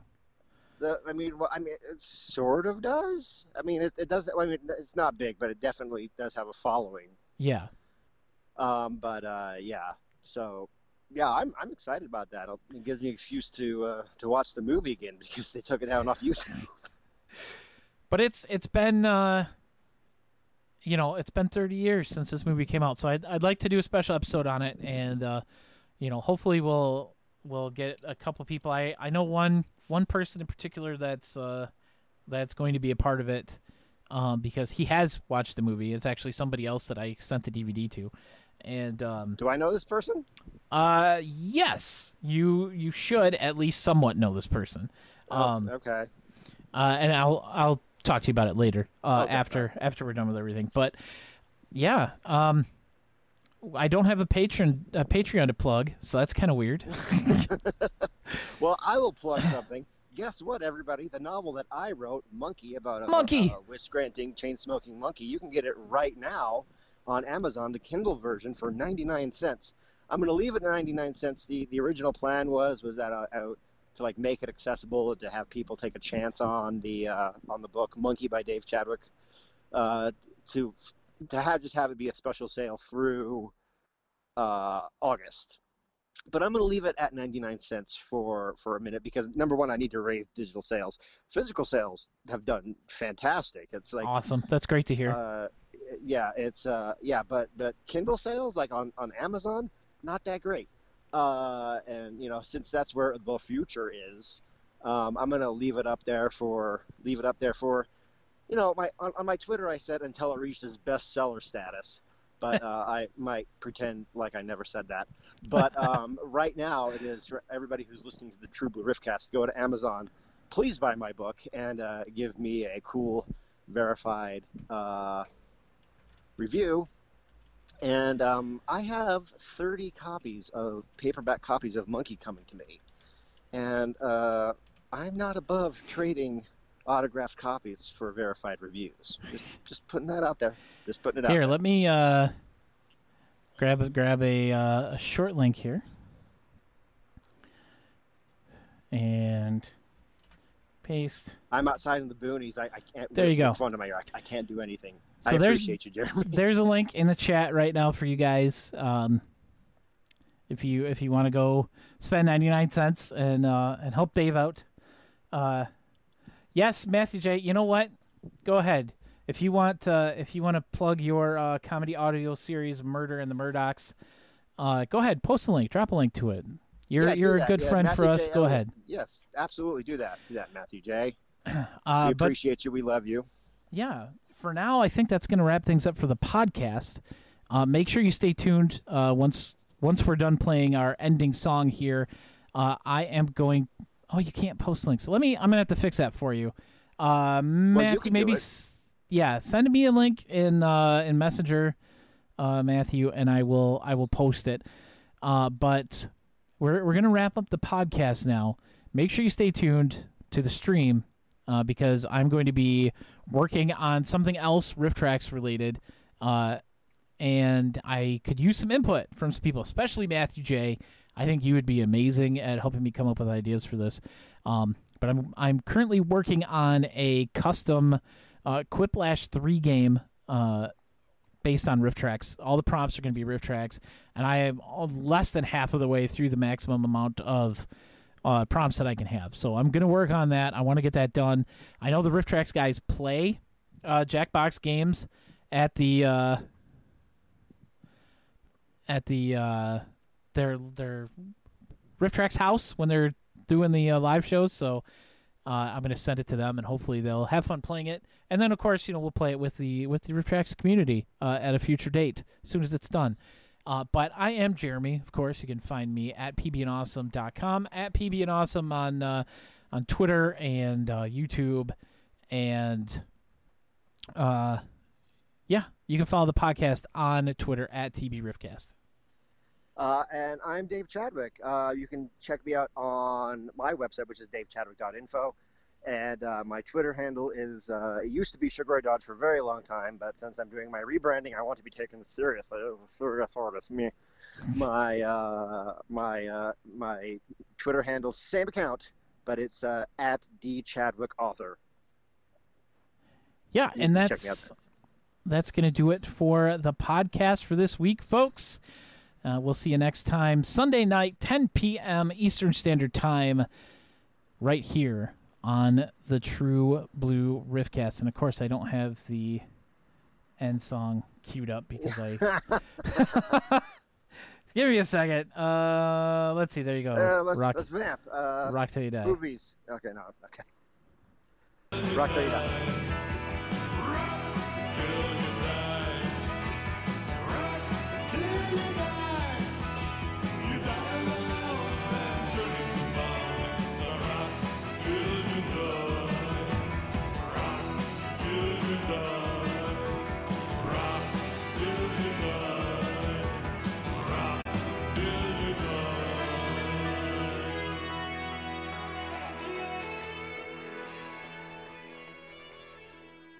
The, I mean, well, I mean, it sort of does. I mean, it, it does. I mean, it's not big, but it definitely does have a following. Yeah. Um, but uh, yeah, so yeah, I'm I'm excited about that. It gives me an excuse to uh, to watch the movie again because they took it down off YouTube. But it's it's been uh you know, it's been 30 years since this movie came out. So I'd I'd like to do a special episode on it and uh you know, hopefully we'll we'll get a couple people. I I know one one person in particular that's uh that's going to be a part of it um because he has watched the movie. It's actually somebody else that I sent the DVD to. And um Do I know this person? Uh, yes, you you should at least somewhat know this person. Oh, Um, okay. uh, and I'll I'll talk to you about it later. Uh, Okay. after after we're done with everything. But yeah, um, I don't have a patron a Patreon to plug, so that's kind of weird. Well, I will plug something. Guess what, everybody? The novel that I wrote, Monkey, about a, Monkey! a wish granting, chain smoking monkey, you can get it right now on Amazon, the Kindle version, for 99 cents. I'm going to leave it at 99 cents. The the original plan was was that uh, uh, to like make it accessible to have people take a chance on the uh, on the book Monkey by Dave Chadwick, uh, to to have just have it be a special sale through uh, August but I'm going to leave it at 99 cents for for a minute because number one, I need to raise digital sales. Physical sales have done fantastic. It's like, awesome, that's great to hear. uh, yeah, it's uh, yeah, but but Kindle sales like on on Amazon, not that great. Uh, and you know, since that's where the future is, um, I'm going to leave it up there for leave it up there for, you know, my on, on my Twitter I said until it reaches bestseller status. But uh, I might pretend like I never said that. But um, right now, it is for everybody who's listening to the True Blue Riffcast. Go to Amazon, please buy my book and uh, give me a cool, verified uh, review. And um, I have 30 copies of paperback copies of Monkey coming to me, and uh, I'm not above trading autographed copies for verified reviews. Just, just putting that out there. Just putting it out. Here, there. let me uh grab a grab a uh, a short link here, and paste. I'm outside in the boonies. I, I can't. There you go. Phone to my ear. I, I can't do anything. So I there's- appreciate you, Jeremy. there's a link in the chat right now for you guys. Um, if you if you want to go spend 99 cents and uh, and help Dave out. Uh, yes, Matthew J. You know what? Go ahead. If you want uh, if you want to plug your uh, comedy audio series Murder and the Murdochs, uh, go ahead. Post a link. Drop a link to it. You're Yeah, you're a good Yeah, friend for Matthew us. J. Go Elliott. ahead. Yes, absolutely. Do that. Do that, Matthew J. Uh, we but appreciate you. We love you. yeah, for now, I think that's going to wrap things up for the podcast. Uh, make sure you stay tuned. Uh, once once we're done playing our ending song here, uh, I am going. Oh, you can't post links. Let me. I'm gonna have to fix that for you. Uh, Matthew, do maybe. Yeah, send me a link in uh, in Messenger, uh, Matthew, and I will I will post it. Uh, but we're we're gonna wrap up the podcast now. Make sure you stay tuned to the stream uh, because I'm going to be working on something else RiffTrax related uh, and i could use some input from some people especially matthew j i think you would be amazing at helping me come up with ideas for this um, but i'm i'm currently working on a custom uh, Quiplash three game uh, based on RiffTrax. All the prompts are going to be RiffTrax, and I am less than half of the way through the maximum amount of uh, prompts that I can have. So I'm to work on that. I want to get that done. I know the RiffTrax guys play uh, Jackbox games at the uh, at the uh, their their RiffTrax house when they're doing the uh, live shows. So uh, I'm going to send it to them, and hopefully they'll have fun playing it. And then, of course, you know we'll play it with the with the RiffTrax community uh, at a future date, as soon as it's done. Uh, but I am Jeremy. Of course, you can find me at pbandawesome.com, at pbandawesome on uh, on Twitter and uh, YouTube, and uh, yeah, you can follow the podcast on Twitter at tbriffcast. Uh, and I'm Dave Chadwick. Uh, you can check me out on my website, which is davechadwick.info. And uh, my Twitter handle is, uh, it used to be Sugar Ray Dodge for a very long time, but since I'm doing my rebranding, I want to be taken seriously. Serious me. My, uh, my, uh, my Twitter handle, same account, but it's at D Chadwick Author. Yeah, and that's that's going to do it for the podcast for this week, folks. Uh, we'll see you next time, Sunday night, 10 p.m. Eastern Standard Time, right here on the True Blue Riffcast. And of course, I don't have the end song queued up because I. Give me a second. Uh, let's see. There you go. Uh, let's, Rock, let's vamp. Uh, Rock till you die. Movies. Okay, no. Okay. Rock till you die.